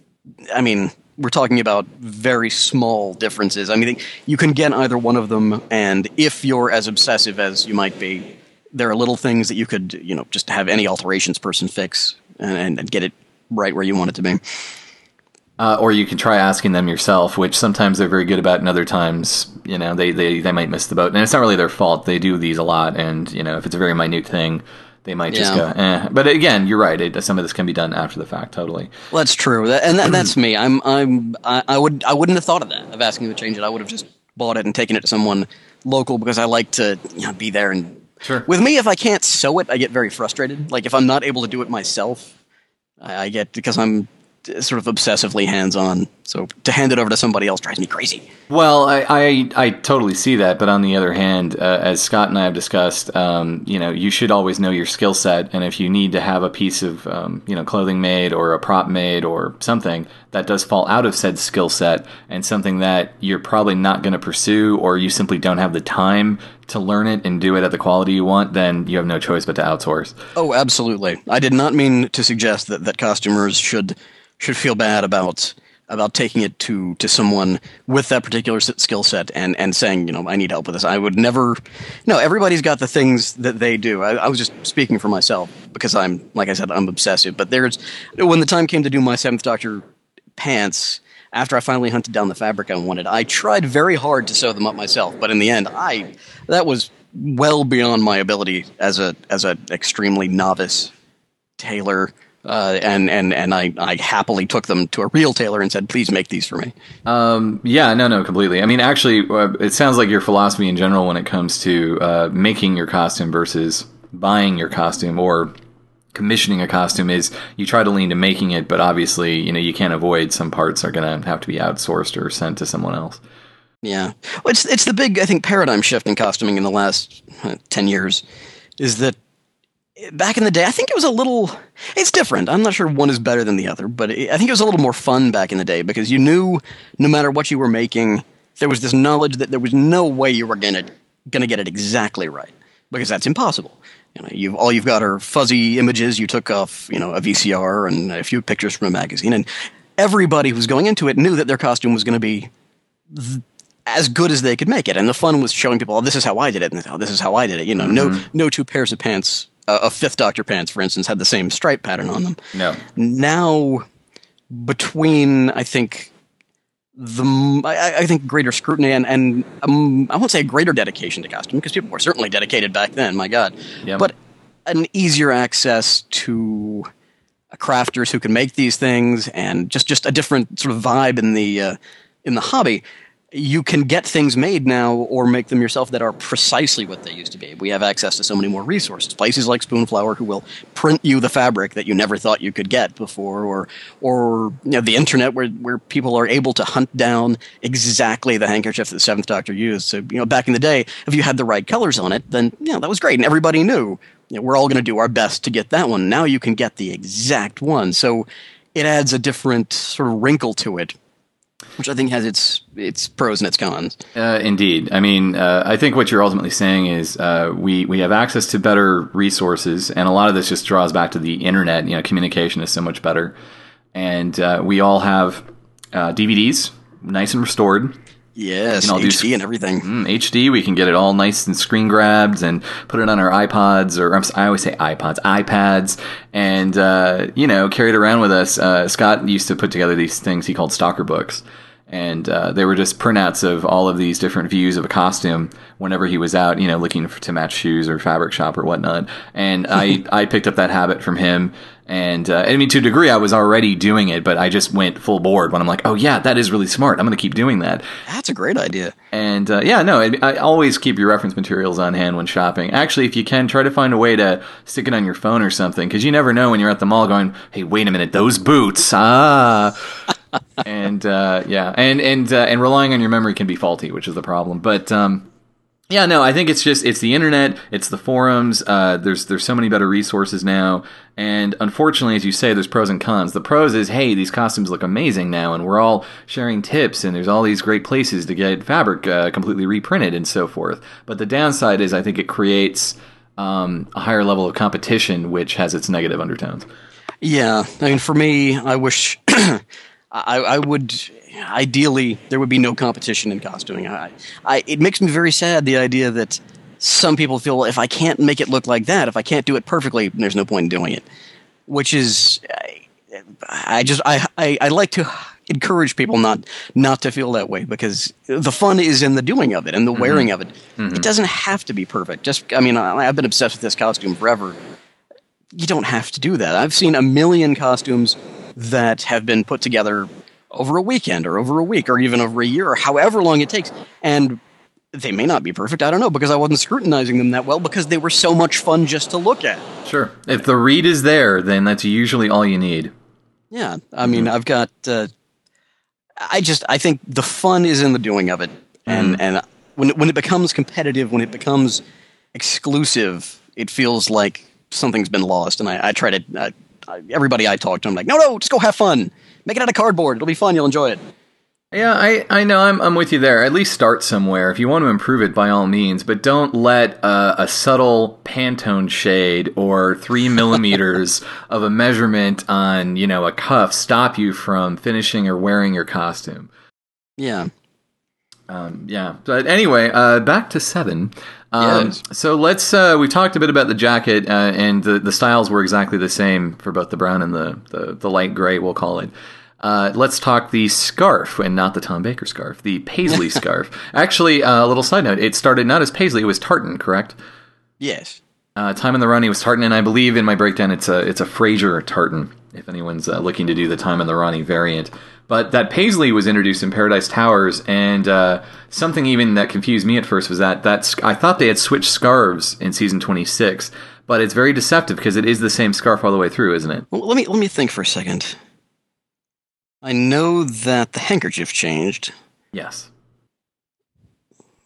I mean we're talking about very small differences. I mean, you can get either one of them, and if you're as obsessive as you might be, there are little things that you could, you know, just have any alterations person fix and, and get it right where you want it to be. Uh, or you can try asking them yourself, which sometimes they're very good about, and other times, you know, they, they, they might miss the boat. And it's not really their fault. They do these a lot, and, you know, if it's a very minute thing, they might just yeah. go, eh. But again, you're right. It, some of this can be done after the fact, totally. Well, that's true, that, and that, that's me. I'm, I'm, I, I, would, I wouldn't have thought of that of asking you to change it. I would have just bought it and taken it to someone local because I like to you know, be there. And sure. with me, if I can't sew it, I get very frustrated. Like if I'm not able to do it myself, I, I get because I'm sort of obsessively hands on. So to hand it over to somebody else drives me crazy. Well, I, I, I totally see that, but on the other hand, uh, as Scott and I have discussed, um, you know, you should always know your skill set, and if you need to have a piece of um, you know clothing made or a prop made or something that does fall out of said skill set and something that you're probably not going to pursue or you simply don't have the time to learn it and do it at the quality you want, then you have no choice but to outsource. Oh, absolutely. I did not mean to suggest that that costumers should should feel bad about about taking it to to someone with that particular skill set and and saying you know I need help with this. I would never. No, everybody's got the things that they do. I, I, was just speaking for myself because I'm like I said I'm obsessive. But there's when the time came to do my Seventh Doctor pants. After I finally hunted down the fabric I wanted, I tried very hard to sew them up myself. But in the end, I that was well beyond my ability as a as an extremely novice tailor uh, and and and I, I happily took them to a real tailor and said, "Please make these for me." Um, yeah, no, no, completely. I mean, actually, uh, it sounds like your philosophy in general when it comes to uh, making your costume versus buying your costume or commissioning a costume is you try to lean to making it, but obviously, you know, you can't avoid some parts are going to have to be outsourced or sent to someone else. Yeah, well, it's it's the big I think paradigm shift in costuming in the last uh, ten years is that back in the day, I think it was a little. It's different. I'm not sure one is better than the other, but I think it was a little more fun back in the day because you knew no matter what you were making, there was this knowledge that there was no way you were gonna gonna get it exactly right because that's impossible. You know, you've all you've got are fuzzy images you took off, you know, a VCR and a few pictures from a magazine, and everybody who was going into it knew that their costume was going to be th- as good as they could make it. And the fun was showing people, oh, this is how I did it, and oh, this is how I did it. You know, mm-hmm. no no two pairs of pants a Fifth Doctor pants, for instance, had the same stripe pattern on them. No. Now, between I think the I, I think greater scrutiny and and um, I won't say greater dedication to costume because people were certainly dedicated back then. My God, Yep. but an easier access to crafters who can make these things and just just a different sort of vibe in the uh, in the hobby. You can get things made now or make them yourself that are precisely what they used to be. We have access to so many more resources. Places like Spoonflower who will print you the fabric that you never thought you could get before, or or you know, the internet where, where people are able to hunt down exactly the handkerchief that the Seventh Doctor used. So you know, back in the day, if you had the right colors on it, then you know, that was great, and everybody knew you know, we're all going to do our best to get that one. Now you can get the exact one, so it adds a different sort of wrinkle to it, which I think has its its pros and its cons. Uh, indeed. I mean, uh, I think what you're ultimately saying is uh, we we have access to better resources, and a lot of this just draws back to the internet. You know, communication is so much better, and uh, we all have uh, DVDs, nice and restored. Yes, all do HD and everything. Mm, HD, we can get it all nice and screen grabbed and put it on our iPods, or I always say iPods, iPads, and uh, you know, carry it around with us. Uh, Scott used to put together these things he called stalker books, and uh, they were just printouts of all of these different views of a costume whenever he was out, you know, looking for, to match shoes or fabric shop or whatnot. And I I picked up that habit from him. And uh, I mean, to a degree, I was already doing it, but I just went full board when I'm like, "Oh yeah, that is really smart. I'm going to keep doing that." That's a great idea. And uh, yeah, no, I, I always keep your reference materials on hand when shopping. Actually, if you can, try to find a way to stick it on your phone or something, because you never know when you're at the mall going, "Hey, wait a minute, those boots!" Ah, and uh, yeah, and and uh, and relying on your memory can be faulty, which is the problem. But um, yeah, no, I think it's just it's the internet, it's the forums. Uh, there's there's so many better resources now, and unfortunately, as you say, there's pros and cons. The pros is hey, these costumes look amazing now, and we're all sharing tips, and there's all these great places to get fabric uh, completely reprinted and so forth. But the downside is I think it creates um, a higher level of competition, which has its negative undertones. Yeah, I mean, for me, I wish I, I would. Ideally, there would be no competition in costuming. I, I, it makes me very sad the idea that some people feel well, if I can't make it look like that, if I can't do it perfectly, there's no point in doing it. Which is, I, I just I, I I like to encourage people not not to feel that way because the fun is in the doing of it and the mm-hmm. wearing of it. Mm-hmm. It doesn't have to be perfect. Just I mean, I, I've been obsessed with this costume forever you don't have to do that. I've seen a million costumes that have been put together over a weekend or over a week or even over a year or however long it takes. And they may not be perfect. I don't know because I wasn't scrutinizing them that well because they were so much fun just to look at. Sure, if the read is there, then that's usually all you need. Yeah. I mean, I've got, uh, I just, I think the fun is in the doing of it. And, and when, it, when it becomes competitive, when it becomes exclusive, it feels like something's been lost. And I, I try to, uh, I, everybody I talked to, I'm like, no, no, just go have fun. Make it out of cardboard. It'll be fun. You'll enjoy it. Yeah, I, I know. I'm, I'm with you there. At least start somewhere. If you want to improve it, by all means, but don't let uh, a subtle Pantone shade or three millimeters of a measurement on, you know, a cuff stop you from finishing or wearing your costume. Yeah. Um, yeah. But anyway, uh, back to seven. Um, Yes. So let's. Uh, we talked a bit about the jacket, uh, and the, the styles were exactly the same for both the brown and the, the, the light gray, we'll call it. Uh, let's talk the scarf, and not the Tom Baker scarf, the Paisley scarf. Actually, uh, a little side note: it started not as Paisley, it was tartan, correct? Yes. Uh, Time and the Rani was tartan, and I believe in my breakdown it's a it's a Fraser tartan. If anyone's uh, looking to do the Time and the Rani variant, but that Paisley was introduced in Paradise Towers, and uh, something even that confused me at first was that that I thought they had switched scarves in season twenty six, but it's very deceptive because it is the same scarf all the way through, isn't it? Well, let me let me think for a second. I know that the handkerchief changed. Yes.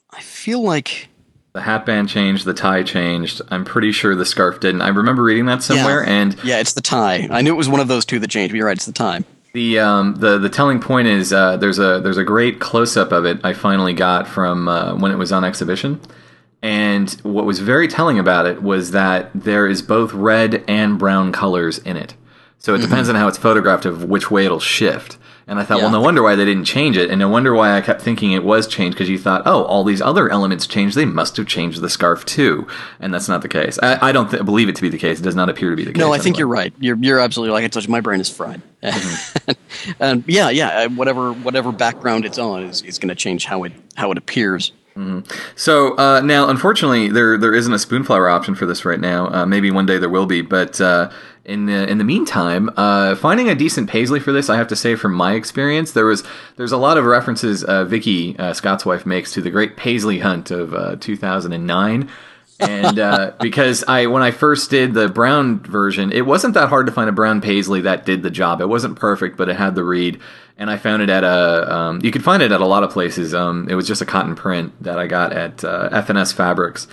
I feel like The hat band changed, the tie changed. I'm pretty sure the scarf didn't. I remember reading that somewhere, and yeah, it's the tie. I knew it was one of those two that changed. But you're right, it's the tie. The um the the telling point is uh, there's a there's a great close up of it I finally got from uh, when it was on exhibition, and what was very telling about it was that there is both red and brown colors in it. So it depends on how it's photographed of which way it'll shift. And I thought, Yeah. well, no wonder why they didn't change it, and no wonder why I kept thinking it was changed because you thought, oh, all these other elements changed, they must have changed the scarf too, and that's not the case. I, I don't th- believe it to be the case. It does not appear to be the case. No, I think anyway. you're right. You're you're absolutely like I told you. My brain is fried. and yeah, yeah. uh, Whatever whatever background it's on is, is going to change how it how it appears. So uh, now, unfortunately, there there isn't a spoonflower option for this right now. Uh, maybe one day there will be, but uh, in the in the meantime, uh, finding a decent paisley for this, I have to say, from my experience, there was there's a lot of references uh, Vicky uh, Scott's wife makes to the Great Paisley Hunt of uh, 2009. and uh, because I when I first did the brown version, it wasn't that hard to find a brown paisley that did the job. It wasn't perfect, but it had the read, and I found it at a. Um, you could find it at a lot of places. Um, it was just a cotton print that I got at uh, FNS Fabrics,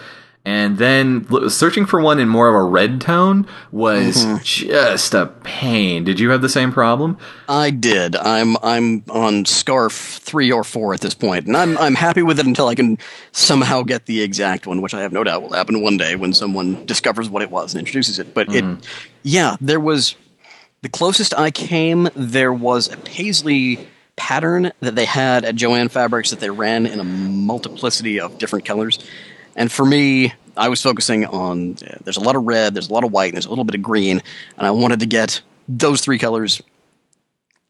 and then searching for one in more of a red tone was mm-hmm. just a pain. Did you have the same problem? I did. I'm I'm on scarf three or four at this point, and I'm I'm happy with it until I can somehow get the exact one, which I have no doubt will happen one day when someone discovers what it was and introduces it. But it, mm-hmm. yeah, there was the closest I came. There was a paisley pattern that they had at Jo-Ann Fabrics that they ran in a multiplicity of different colors, and for me. I was focusing on uh, there's a lot of red, there's a lot of white, and there's a little bit of green, and I wanted to get those three colors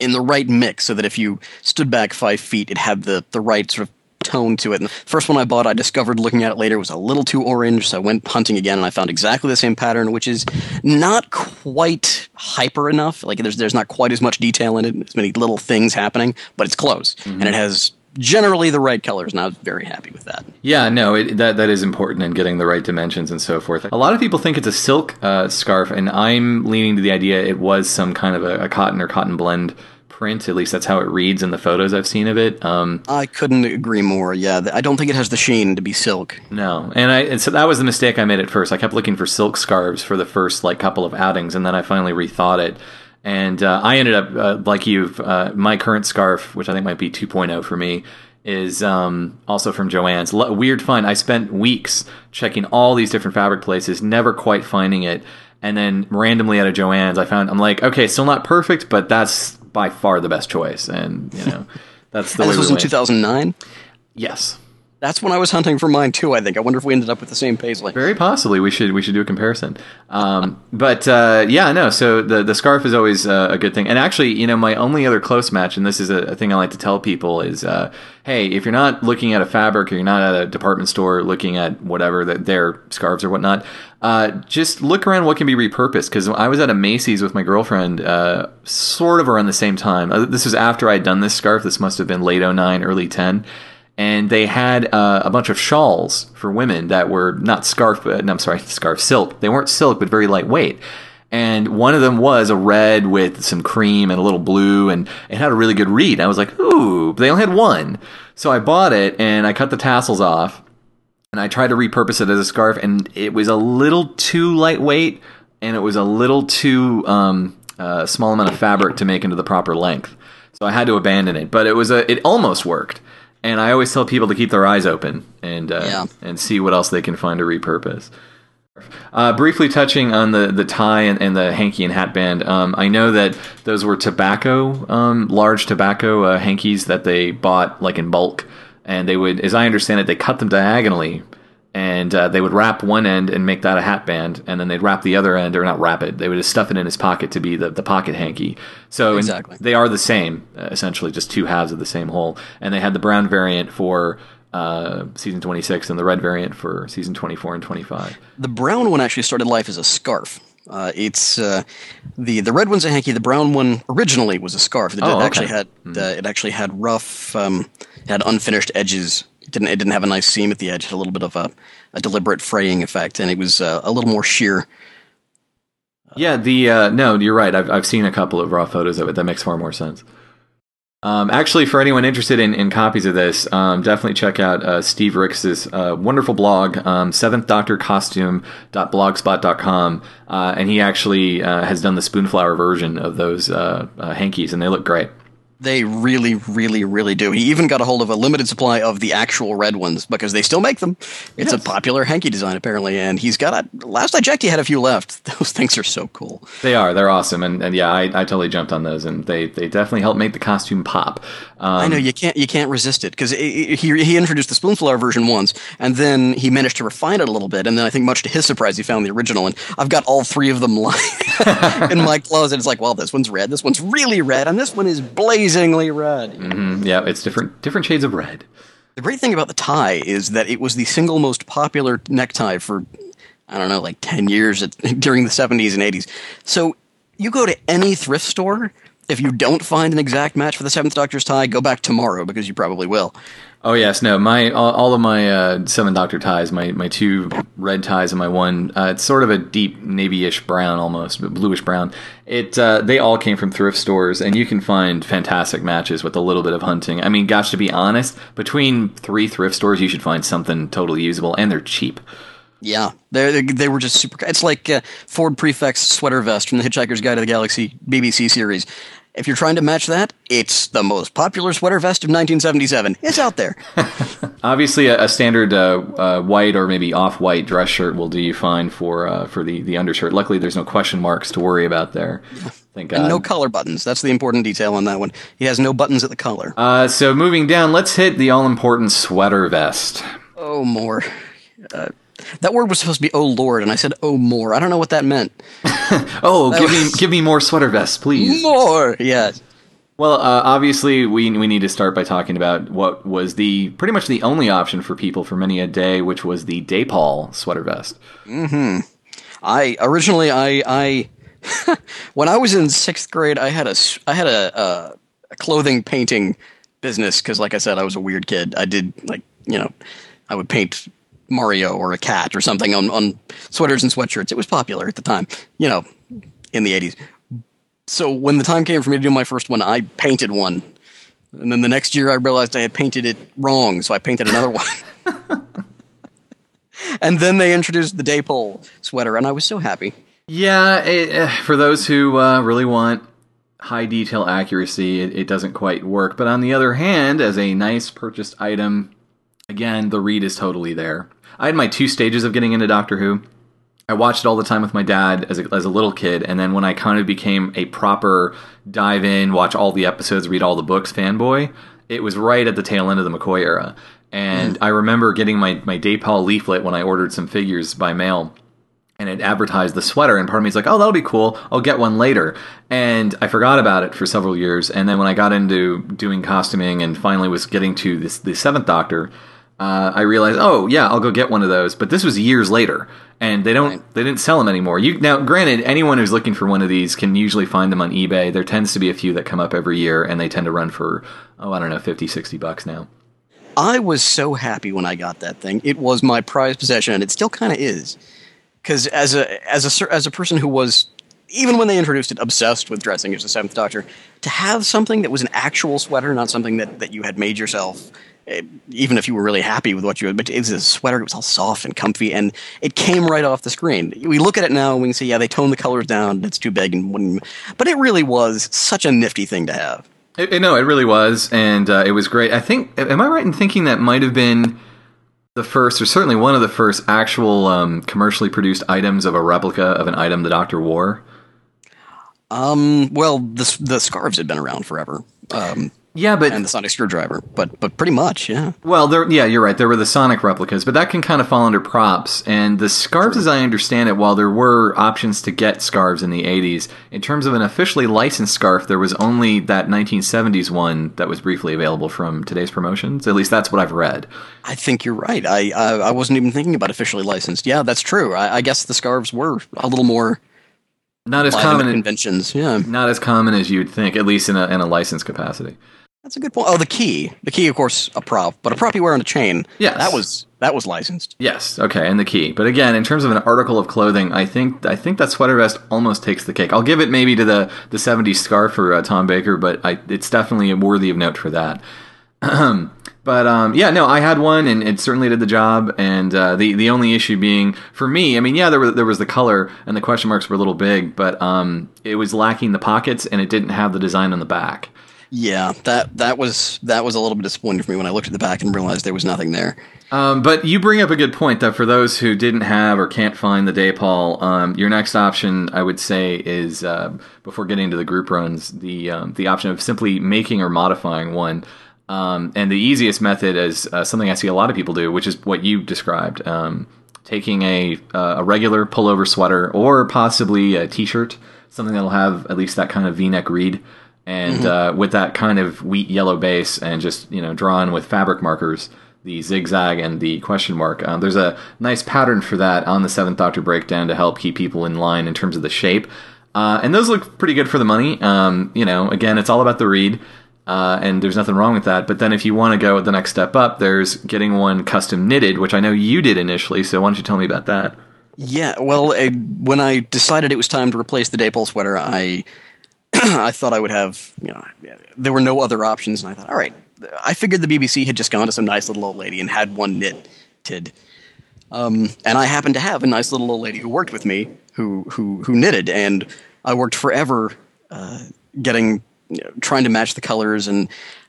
in the right mix so that if you stood back five feet, it had the, the right sort of tone to it. And the first one I bought, I discovered looking at it later, was a little too orange, so I went hunting again and I found exactly the same pattern, which is not quite hyper enough. Like there's there's not quite as much detail in it, as many little things happening, but it's close. And it has generally the right colors, and I was very happy with that. Yeah, no, it, that that is important in getting the right dimensions and so forth. A lot of people think it's a silk uh, scarf, and I'm leaning to the idea it was some kind of a, a cotton or cotton blend print. At least that's how it reads in the photos I've seen of it. Um, I couldn't agree more. Yeah, I don't think it has the sheen to be silk. no, and I and so that was the mistake I made at first. I kept looking for silk scarves for the first like couple of outings, and then I finally rethought it. And uh, I ended up uh, like you. Uh, my current scarf, which I think might be 2.0 for me, is um, also from Jo-Ann's. L- weird find. I spent weeks checking all these different fabric places, never quite finding it. And then randomly at a Jo-Ann's, I found. I'm like, okay, still not perfect, but that's by far the best choice. And you know, that's the And way this was in 2009. Yes. That's when I was hunting for mine too. I think. I wonder if we ended up with the same paisley. Very possibly, we should we should do a comparison. Um, but uh, yeah, no. So the the scarf is always uh, a good thing. And actually, you know, my only other close match, and this is a, a thing I like to tell people, is uh, hey, if you're not looking at a fabric or you're not at a department store looking at whatever that their scarves or whatnot, uh, just look around what can be repurposed. Because I was at a Macy's with my girlfriend, uh, sort of around the same time. Uh, this was after I'd done this scarf. This must have been late 09, early 10 and they had uh, a bunch of shawls for women that were not scarf, but no, I'm sorry, scarf silk. They weren't silk, but very lightweight. And one of them was a red with some cream and a little blue, and it had a really good read. I was like, ooh, but they only had one. So I bought it and I cut the tassels off and I tried to repurpose it as a scarf, and it was a little too lightweight and it was a little too um, uh, small amount of fabric to make into the proper length. So I had to abandon it, but it was a it almost worked. And I always tell people to keep their eyes open and uh, Yeah. and see what else they can find to repurpose. Uh, briefly touching on the, the tie and, and the hanky and hat band, um, I know that those were tobacco, um, large tobacco uh, hankies that they bought like in bulk, and they would, as I understand it, they cut them diagonally, and uh, they would wrap one end and make that a hat band, and then they'd wrap the other end, or not wrap it, they would just stuff it in his pocket to be the, the pocket hanky. So Exactly. they are the same, uh, essentially, just two halves of the same whole. And they had the brown variant for uh, season 26 and the red variant for season 24 and 25. The brown one actually started life as a scarf. Uh, it's uh, the the red one's a hanky. The brown one originally was a scarf. It Oh, okay. actually had uh, it actually had rough, um, had unfinished edges. Didn't it didn't have a nice seam at the edge. Had a little bit of a, a deliberate fraying effect, and it was uh, a little more sheer. Yeah, the uh, no, you're right. I've I've seen a couple of raw photos of it. That makes far more sense. Um, actually, for anyone interested in, in copies of this, um, definitely check out uh, Steve Ricks's uh, wonderful blog, um, Seventh uh, and he actually uh, has done the spoonflower version of those uh, uh, hankies, and they look great. They really, really, really do. He even got a hold of a limited supply of the actual red ones because they still make them. It's Yes. a popular hanky design apparently, and he's got a. Last I checked, he had a few left. Those things are so cool. They are. They're awesome, and, and yeah, I, I totally jumped on those, and they, they definitely help make the costume pop. Um, I know you can't you can't resist it because he he introduced the Spoonflower version once, and then he managed to refine it a little bit, and then I think much to his surprise, he found the original, and I've got all three of them lying in my closet. It's like, well, this one's red, this one's really red, and this one is blazingly red. mhm, yeah, it's different different shades of red. The great thing about the tie is that it was the single most popular necktie for, I don't know, like 10 years at, during the 70s and 80s. So you go to any thrift store, if you don't find an exact match for the Seventh Doctor's tie, go back tomorrow because you probably will. Oh yes, no, my all, all of my uh, seven Doctor ties, my my two red ties and my one, uh, it's sort of a deep navy-ish brown almost, bluish brown. It uh, they all came from thrift stores, and you can find fantastic matches with a little bit of hunting. I mean, gosh, to be honest, between three thrift stores, you should find something totally usable, and they're cheap. Yeah, they they were just super. It's like uh, Ford Prefect's sweater vest from the Hitchhiker's Guide to the Galaxy BBC series. If you're trying to match that, it's the most popular sweater vest of 1977. It's out there. Obviously, a, a standard uh, uh, white or maybe off-white dress shirt will do you fine for uh, for the the undershirt. Luckily, there's no question marks to worry about there. Thank God. And no collar buttons. That's the important detail on that one. He has no buttons at the collar. Uh, so moving down, let's hit the all-important sweater vest. Oh, more. That word was supposed to be "oh lord," and I said "oh more." I don't know what that meant. Oh, give me give me more sweater vests, please. More, yes. Well, uh, obviously, we we need to start by talking about what was the pretty much the only option for people for many a day, which was the Dapol sweater vest. Hmm. I originally I I when I was in sixth grade, I had a I had a, a, a clothing painting business because, like I said, I was a weird kid. I did like you know, I would paint Mario or a cat or something on on sweaters and sweatshirts. It was popular at the time, you know, in the eighties. So when the time came for me to do my first one, I painted one. And then the next year I realized I had painted it wrong, so I painted another one. and then they introduced the Dapol sweater, and I was so happy. Yeah, it, uh, for those who uh, really want high detail accuracy, it, it doesn't quite work. But on the other hand, as a nice purchased item, again, the read is totally there. I had my two stages of getting into Doctor Who. I watched it all the time with my dad as a, as a little kid, and then when I kind of became a proper dive in, watch all the episodes, read all the books fanboy, it was right at the tail end of the McCoy era. And mm. I remember getting my, my Dapol leaflet when I ordered some figures by mail and it advertised the sweater and part of me is like oh that'll be cool. I'll get one later. And i forgot about it for several years and then when i got into doing costuming and finally was getting to this the seventh doctor uh, i realized oh yeah i'll go get one of those. But this was years later and they don't they didn't sell them anymore. You now granted anyone who's looking for one of these can usually find them on ebay. There tends to be a few that come up every year and they tend to run for oh i don't know 50 60 bucks now. I was so happy when I got that thing. It was my prized possession, and it still kind of is. Because as a as a as a person who was even when they introduced it, obsessed with dressing as the Seventh Doctor, to have something that was an actual sweater, not something that, that you had made yourself, eh, even if you were really happy with what you had, but it was a sweater, it was all soft and comfy, and it came right off the screen. We look at it now and we can say, yeah, they toned the colors down, it's too big, and but it really was such a nifty thing to have. It, it- no, it really was, and uh, it was great. I think, am I right in thinking that might have been the first, or certainly one of the first actual um, commercially produced items of a replica of an item the Doctor wore? Um, well, the the scarves had been around forever, um, Yeah, but and the sonic screwdriver, but but pretty much, yeah. well, there. Yeah, you're right. There were the Sonic replicas, but that can kind of fall under props. And the scarves, as I understand it, while there were options to get scarves in the '80s, in terms of an officially licensed scarf, there was only that 1970s one that was briefly available from today's promotions. At least that's what I've read. I think you're right. I I, I wasn't even thinking about officially licensed. Yeah, that's true. I, I guess the scarves were a little more Not as common conventions. Yeah, not as common as you'd think, at least in a in a licensed capacity. That's a good point. Oh, the key, the key, of course, a prop, but a prop you wear on a chain. Yes. that was that was licensed. Yes, okay, and the key. But again, in terms of an article of clothing, I think I think that sweater vest almost takes the cake. I'll give it maybe to the the '70s scarf for uh, Tom Baker, but I, it's definitely worthy of note for that. but um, yeah, no, I had one, and it certainly did the job. And uh, the the only issue being for me, I mean, yeah, there were, there was the color, and the question marks were a little big, but um, it was lacking the pockets, and it didn't have the design on the back. Yeah, that that was that was a little bit disappointing for me when I looked at the back and realized there was nothing there. Um, but you bring up a good point that for those who didn't have or can't find the Dapol, um, your next option, I would say, is uh, before getting into the group runs, the um, the option of simply making or modifying one. Um, and the easiest method is uh, something I see a lot of people do, which is what you described: um, taking a uh, a regular pullover sweater or possibly a t-shirt, something that'll have at least that kind of V-neck read and mm-hmm. uh, with that kind of wheat yellow base and just you know drawn with fabric markers the zigzag and the question mark. Um, there's a nice pattern for that on the Seventh Doctor breakdown to help keep people in line in terms of the shape. Uh, and those look pretty good for the money. Um, you know, again, it's all about the read, uh, and there's nothing wrong with that. But then if you want to go the next step up, there's getting one custom knitted, which I know you did initially. So why don't you tell me about that? Yeah, well, uh, when I decided it was time to replace the Dapol sweater, I I thought I would have, you know, there were no other options, and I thought, all right, I figured the BBC had just gone to some nice little old lady and had one knitted. Um, and I happened to have a nice little old lady who worked with me who who who knitted, and I worked forever uh, getting you know, trying to match the colors and,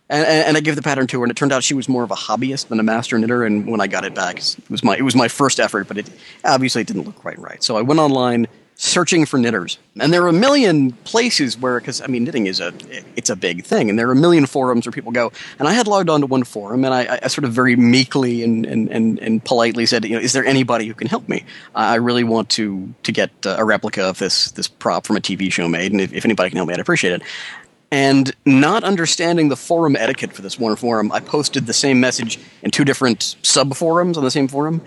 and and I gave the pattern to her, and it turned out she was more of a hobbyist than a master knitter. And when I got it back, it was my it was my first effort, but it obviously didn't look quite right. So I went online searching for knitters. And there are a million places where, because I mean, knitting is a it's a big thing, and there are a million forums where people go. And I had logged on to one forum, and I, I sort of very meekly and, and, and, and, politely said, you know, is there anybody who can help me? I really want to to get uh, a replica of this this prop from a TV show made, and if, if anybody can help me, I'd appreciate it. And not understanding the forum etiquette for this one forum, I posted the same message in two different sub forums on the same forum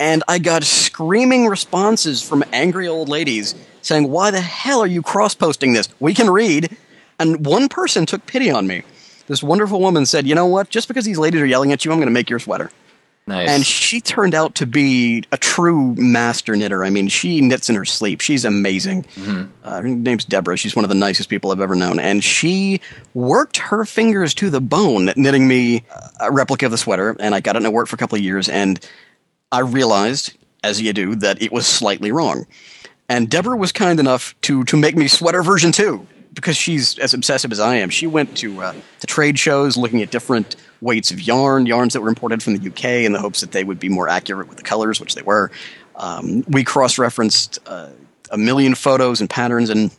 and I got screaming responses from angry old ladies saying, Why the hell are you cross posting this? We can read. And one person took pity on me. This wonderful woman said, You know what? Just because these ladies are yelling at you, I'm going to make your sweater. Nice. And she turned out to be a true master knitter. I mean, she knits in her sleep. She's amazing. Mm-hmm. Uh, her name's Deborah. She's one of the nicest people I've ever known. And she worked her fingers to the bone knitting me a replica of the sweater. And I got it and it worked for a couple of years. And I realized, as you do, that it was slightly wrong. And Deborah was kind enough to to make me sweater version two because she's as obsessive as I am. She went to uh, to trade shows looking at different weights of yarn, yarns that were imported from the UK, in the hopes that they would be more accurate with the colors, which they were. Um, we cross referenced uh, a million photos and patterns, and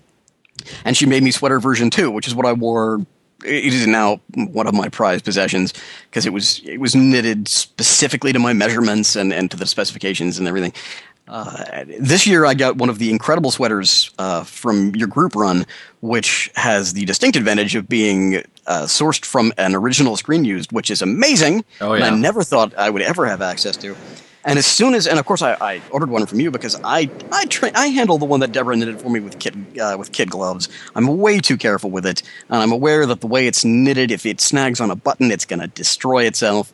and she made me sweater version two, which is what I wore it is now one of my prized possessions because it was it was knitted specifically to my measurements and, and to the specifications and everything. Uh, this year, I got one of the incredible sweaters uh, from your group run, which has the distinct advantage of being uh, sourced from an original screen used, which is amazing. Oh, yeah. I never thought I would ever have access to. And as soon as, and of course, I, I ordered one from you because I I tra- I handle the one that Deborah knitted for me with kid uh, with kid gloves. I'm way too careful with it, and I'm aware that the way it's knitted, if it snags on a button, it's going to destroy itself.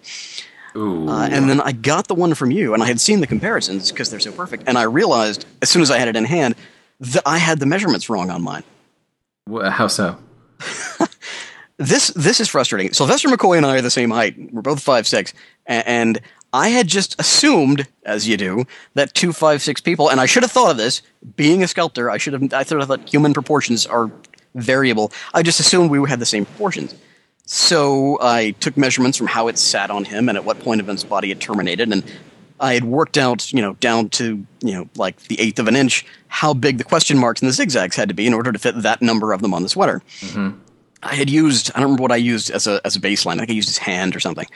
Uh, and then I got the one from you, and I had seen the comparisons because they're so perfect, and I realized as soon as I had it in hand that I had the measurements wrong on mine. How so? this this is frustrating. Sylvester McCoy and I are the same height. We're both five six, and I had just assumed, as you do, that two, five, six people, and I should have thought of this. Being a sculptor, I should have. I thought that human proportions are variable. I just assumed we had the same proportions. So I took measurements from how it sat on him and at what point of his body it terminated, and I had worked out, you know, down to you know like the eighth of an inch, how big the question marks and the zigzags had to be in order to fit that number of them on the sweater. Mm-hmm. I had used, I don't remember what I used as a as a baseline. I think I used his hand or something.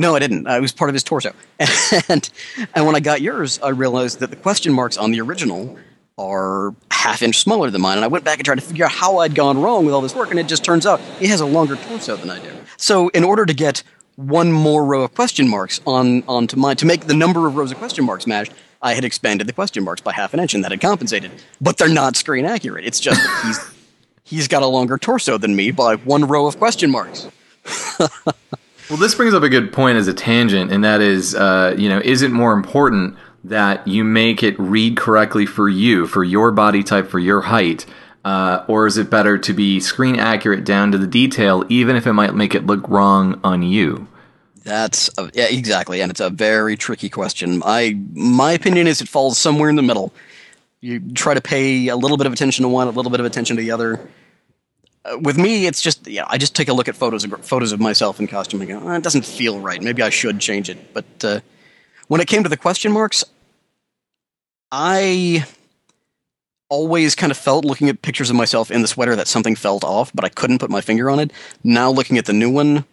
No, I didn't. It was part of his torso. and and when I got yours, I realized that the question marks on the original are half inch smaller than mine. And I went back and tried to figure out how I'd gone wrong with all this work, and it just turns out he has a longer torso than I do. So in order to get one more row of question marks on onto mine to make the number of rows of question marks match, I had expanded the question marks by half an inch, and that had compensated. But they're not screen accurate. It's just he's he's got a longer torso than me by one row of question marks. Well, this brings up a good point as a tangent, and that is, uh, you know, is it more important that you make it read correctly for you, for your body type, for your height, uh, or is it better to be screen accurate down to the detail, even if it might make it look wrong on you? That's a, yeah, exactly, and it's a very tricky question. I my opinion is it falls somewhere in the middle. You try to pay a little bit of attention to one, a little bit of attention to the other. Uh, with me, it's just yeah. I just take a look at photos of photos of myself in costume and go, oh, it doesn't feel right. Maybe I should change it. But uh, when it came to the question marks, I always kind of felt looking at pictures of myself in the sweater that something felt off, but I couldn't put my finger on it. Now looking at the new one,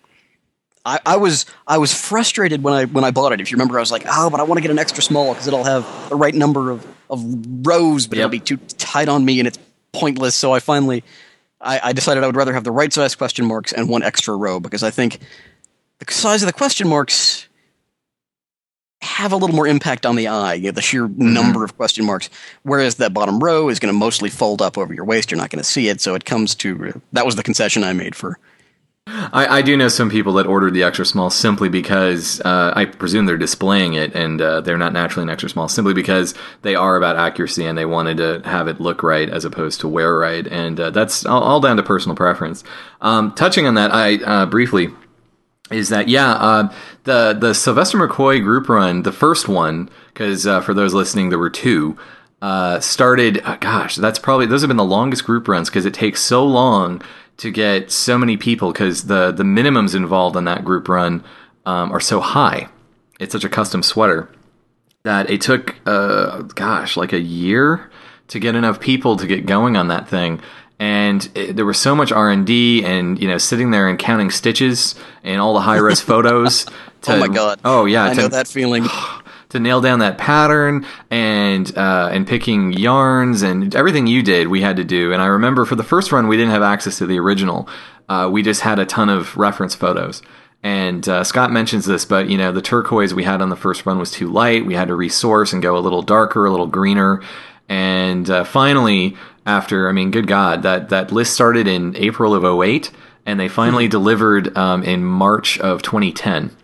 I, I was I was frustrated when I when I bought it. If you remember, I was like, oh, but I want to get an extra small because it'll have the right number of of rows, but Yep. it'll be too tight on me and it's pointless. So I finally I, I decided I would rather have the right size question marks and one extra row because I think the size of the question marks have a little more impact on the eye, you know, the sheer mm-hmm. number of question marks. Whereas that bottom row is going to mostly fold up over your waist. You're not going to see it. So it comes to that was the concession I made for. I, I do know some people that ordered the extra small simply because uh, I presume they're displaying it and uh, they're not naturally an extra small, simply because they are about accuracy and they wanted to have it look right as opposed to wear right. And uh, that's all, all down to personal preference. Um, touching on that, I uh, briefly is that yeah uh, the the Sylvester McCoy group run the first one because uh, for those listening there were two uh, started uh, gosh that's probably those have been the longest group runs because it takes so long to get so many people because the the minimums involved on that group run um, are so high it's such a custom sweater that it took uh, gosh like a year to get enough people to get going on that thing and it, there was so much r&d and you know sitting there and counting stitches and all the high-res photos to, oh my god! oh yeah I to, know that feeling. to nail down that pattern and uh, and picking yarns and everything you did we had to do. And i remember for the first run we didn't have access to the original. Uh, we just had a ton of reference photos. And uh, scott mentions this but you know the turquoise we had on the first run was too light. We had to resource and go a little darker a little greener. And uh, finally after i mean good god that that list started in april of 08 and they finally delivered um, in march of 2010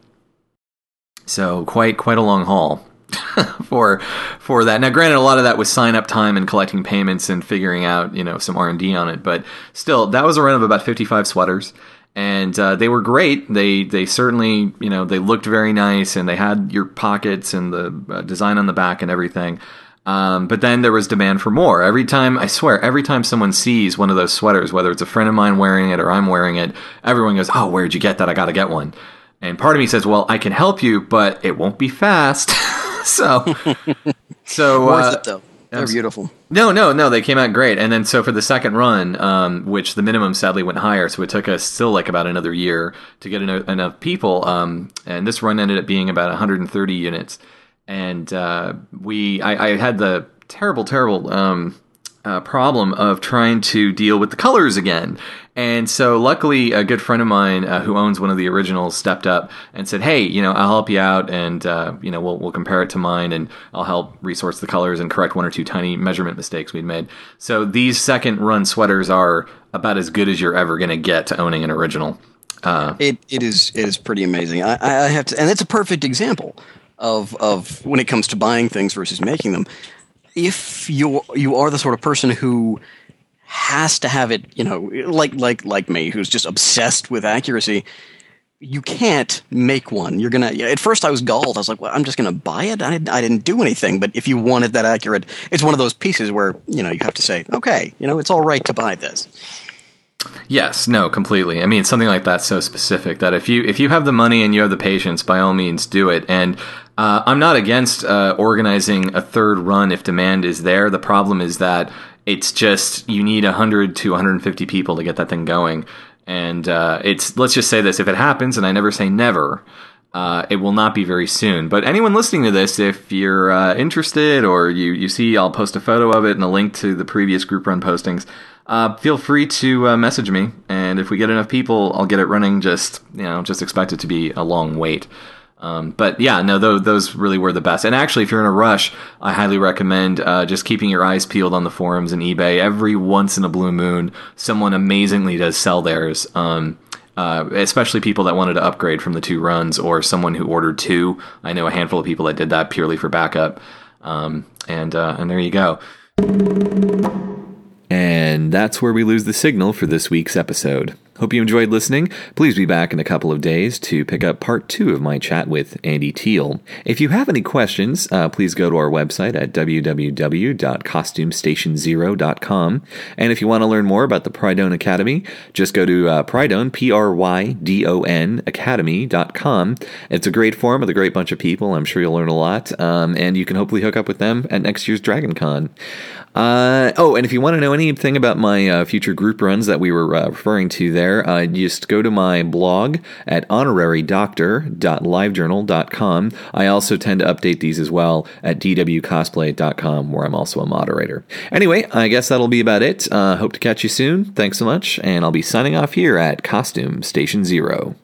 so quite quite a long haul for for that. Now, granted, a lot of that was sign up time and collecting payments and figuring out you know some R and D on it, but still, that was a run of about fifty five sweaters, and uh, they were great. They they certainly you know they looked very nice, and they had your pockets and the uh, design on the back and everything. Um, but then there was demand for more. Every time, I swear, every time someone sees one of those sweaters, whether it's a friend of mine wearing it or I'm wearing it, everyone goes, "Oh, where'd you get that? I got to get one." And part of me says, "Well, I can help you, but it won't be fast." so, so Worth uh, it though. They're beautiful. no, no, no. They came out great, and then so for the second run, um, which the minimum sadly went higher, so it took us still like about another year to get eno- enough people. Um, and this run ended up being about 130 units, and uh, we I, I had the terrible, terrible um, uh, problem of trying to deal with the colors again. And so, luckily, a good friend of mine uh, who owns one of the originals stepped up and said, "Hey, you know, I'll help you out, and uh, you know, we'll we'll compare it to mine, and I'll help resource the colors and correct one or two tiny measurement mistakes we'd made." So these second run sweaters are about as good as you're ever going to get to owning an original. Uh, It it is it is pretty amazing. I, I have to, and it's a perfect example of of when it comes to buying things versus making them. If you you are the sort of person who has to have it, you know, like like like me, who's just obsessed with accuracy. You can't make one. You're gonna. At first, I was galled. I was like, "Well, I'm just gonna buy it." I didn't, I didn't do anything. But if you want it that accurate, it's one of those pieces where you know you have to say, "Okay, you know, it's all right to buy this." Yes, no, completely. I mean, something like that's so specific that if you if you have the money and you have the patience, by all means, do it. And uh, I'm not against uh, organizing a third run if demand is there. The problem is that it's just you need 100 to 150 people to get that thing going. And uh, it's let's just say this: if it happens, and I never say never, uh, it will not be very soon. But anyone listening to this, if you're uh, interested or you, you see, I'll post a photo of it and a link to the previous group run postings. Uh, feel free to message me, and if we get enough people, I'll get it running. Just you know, just expect it to be a long wait. Um, but yeah, no, those, those really were the best. And actually, if you're in a rush, I highly recommend uh, just keeping your eyes peeled on the forums and eBay. Every once in a blue moon, someone amazingly does sell theirs. Um, uh, especially people that wanted to upgrade from the two runs, or someone who ordered two. I know a handful of people that did that purely for backup. Um, and uh, and there you go. And that's where we lose the signal for this week's episode. Hope you enjoyed listening. Please be back in a couple of days to pick up part two of my chat with Andy Teal. If you have any questions, uh, please go to our website at www.costumestationzero.com. And if you want to learn more about the Prydon Academy, just go to uh, Prydon, P R Y D O N, Academy.com. It's a great forum with a great bunch of people. I'm sure you'll learn a lot. Um, and you can hopefully hook up with them at next year's Dragon Con. Uh, oh, and if you want to know anything about my uh, future group runs that we were uh, referring to there, uh, just go to my blog at honorarydoctor.livejournal.com. I also tend to update these as well at dwcosplay.com, where I'm also a moderator. Anyway, I guess that'll be about it. Uh, hope to catch you soon. Thanks so much, and I'll be signing off here at Costume Station Zero.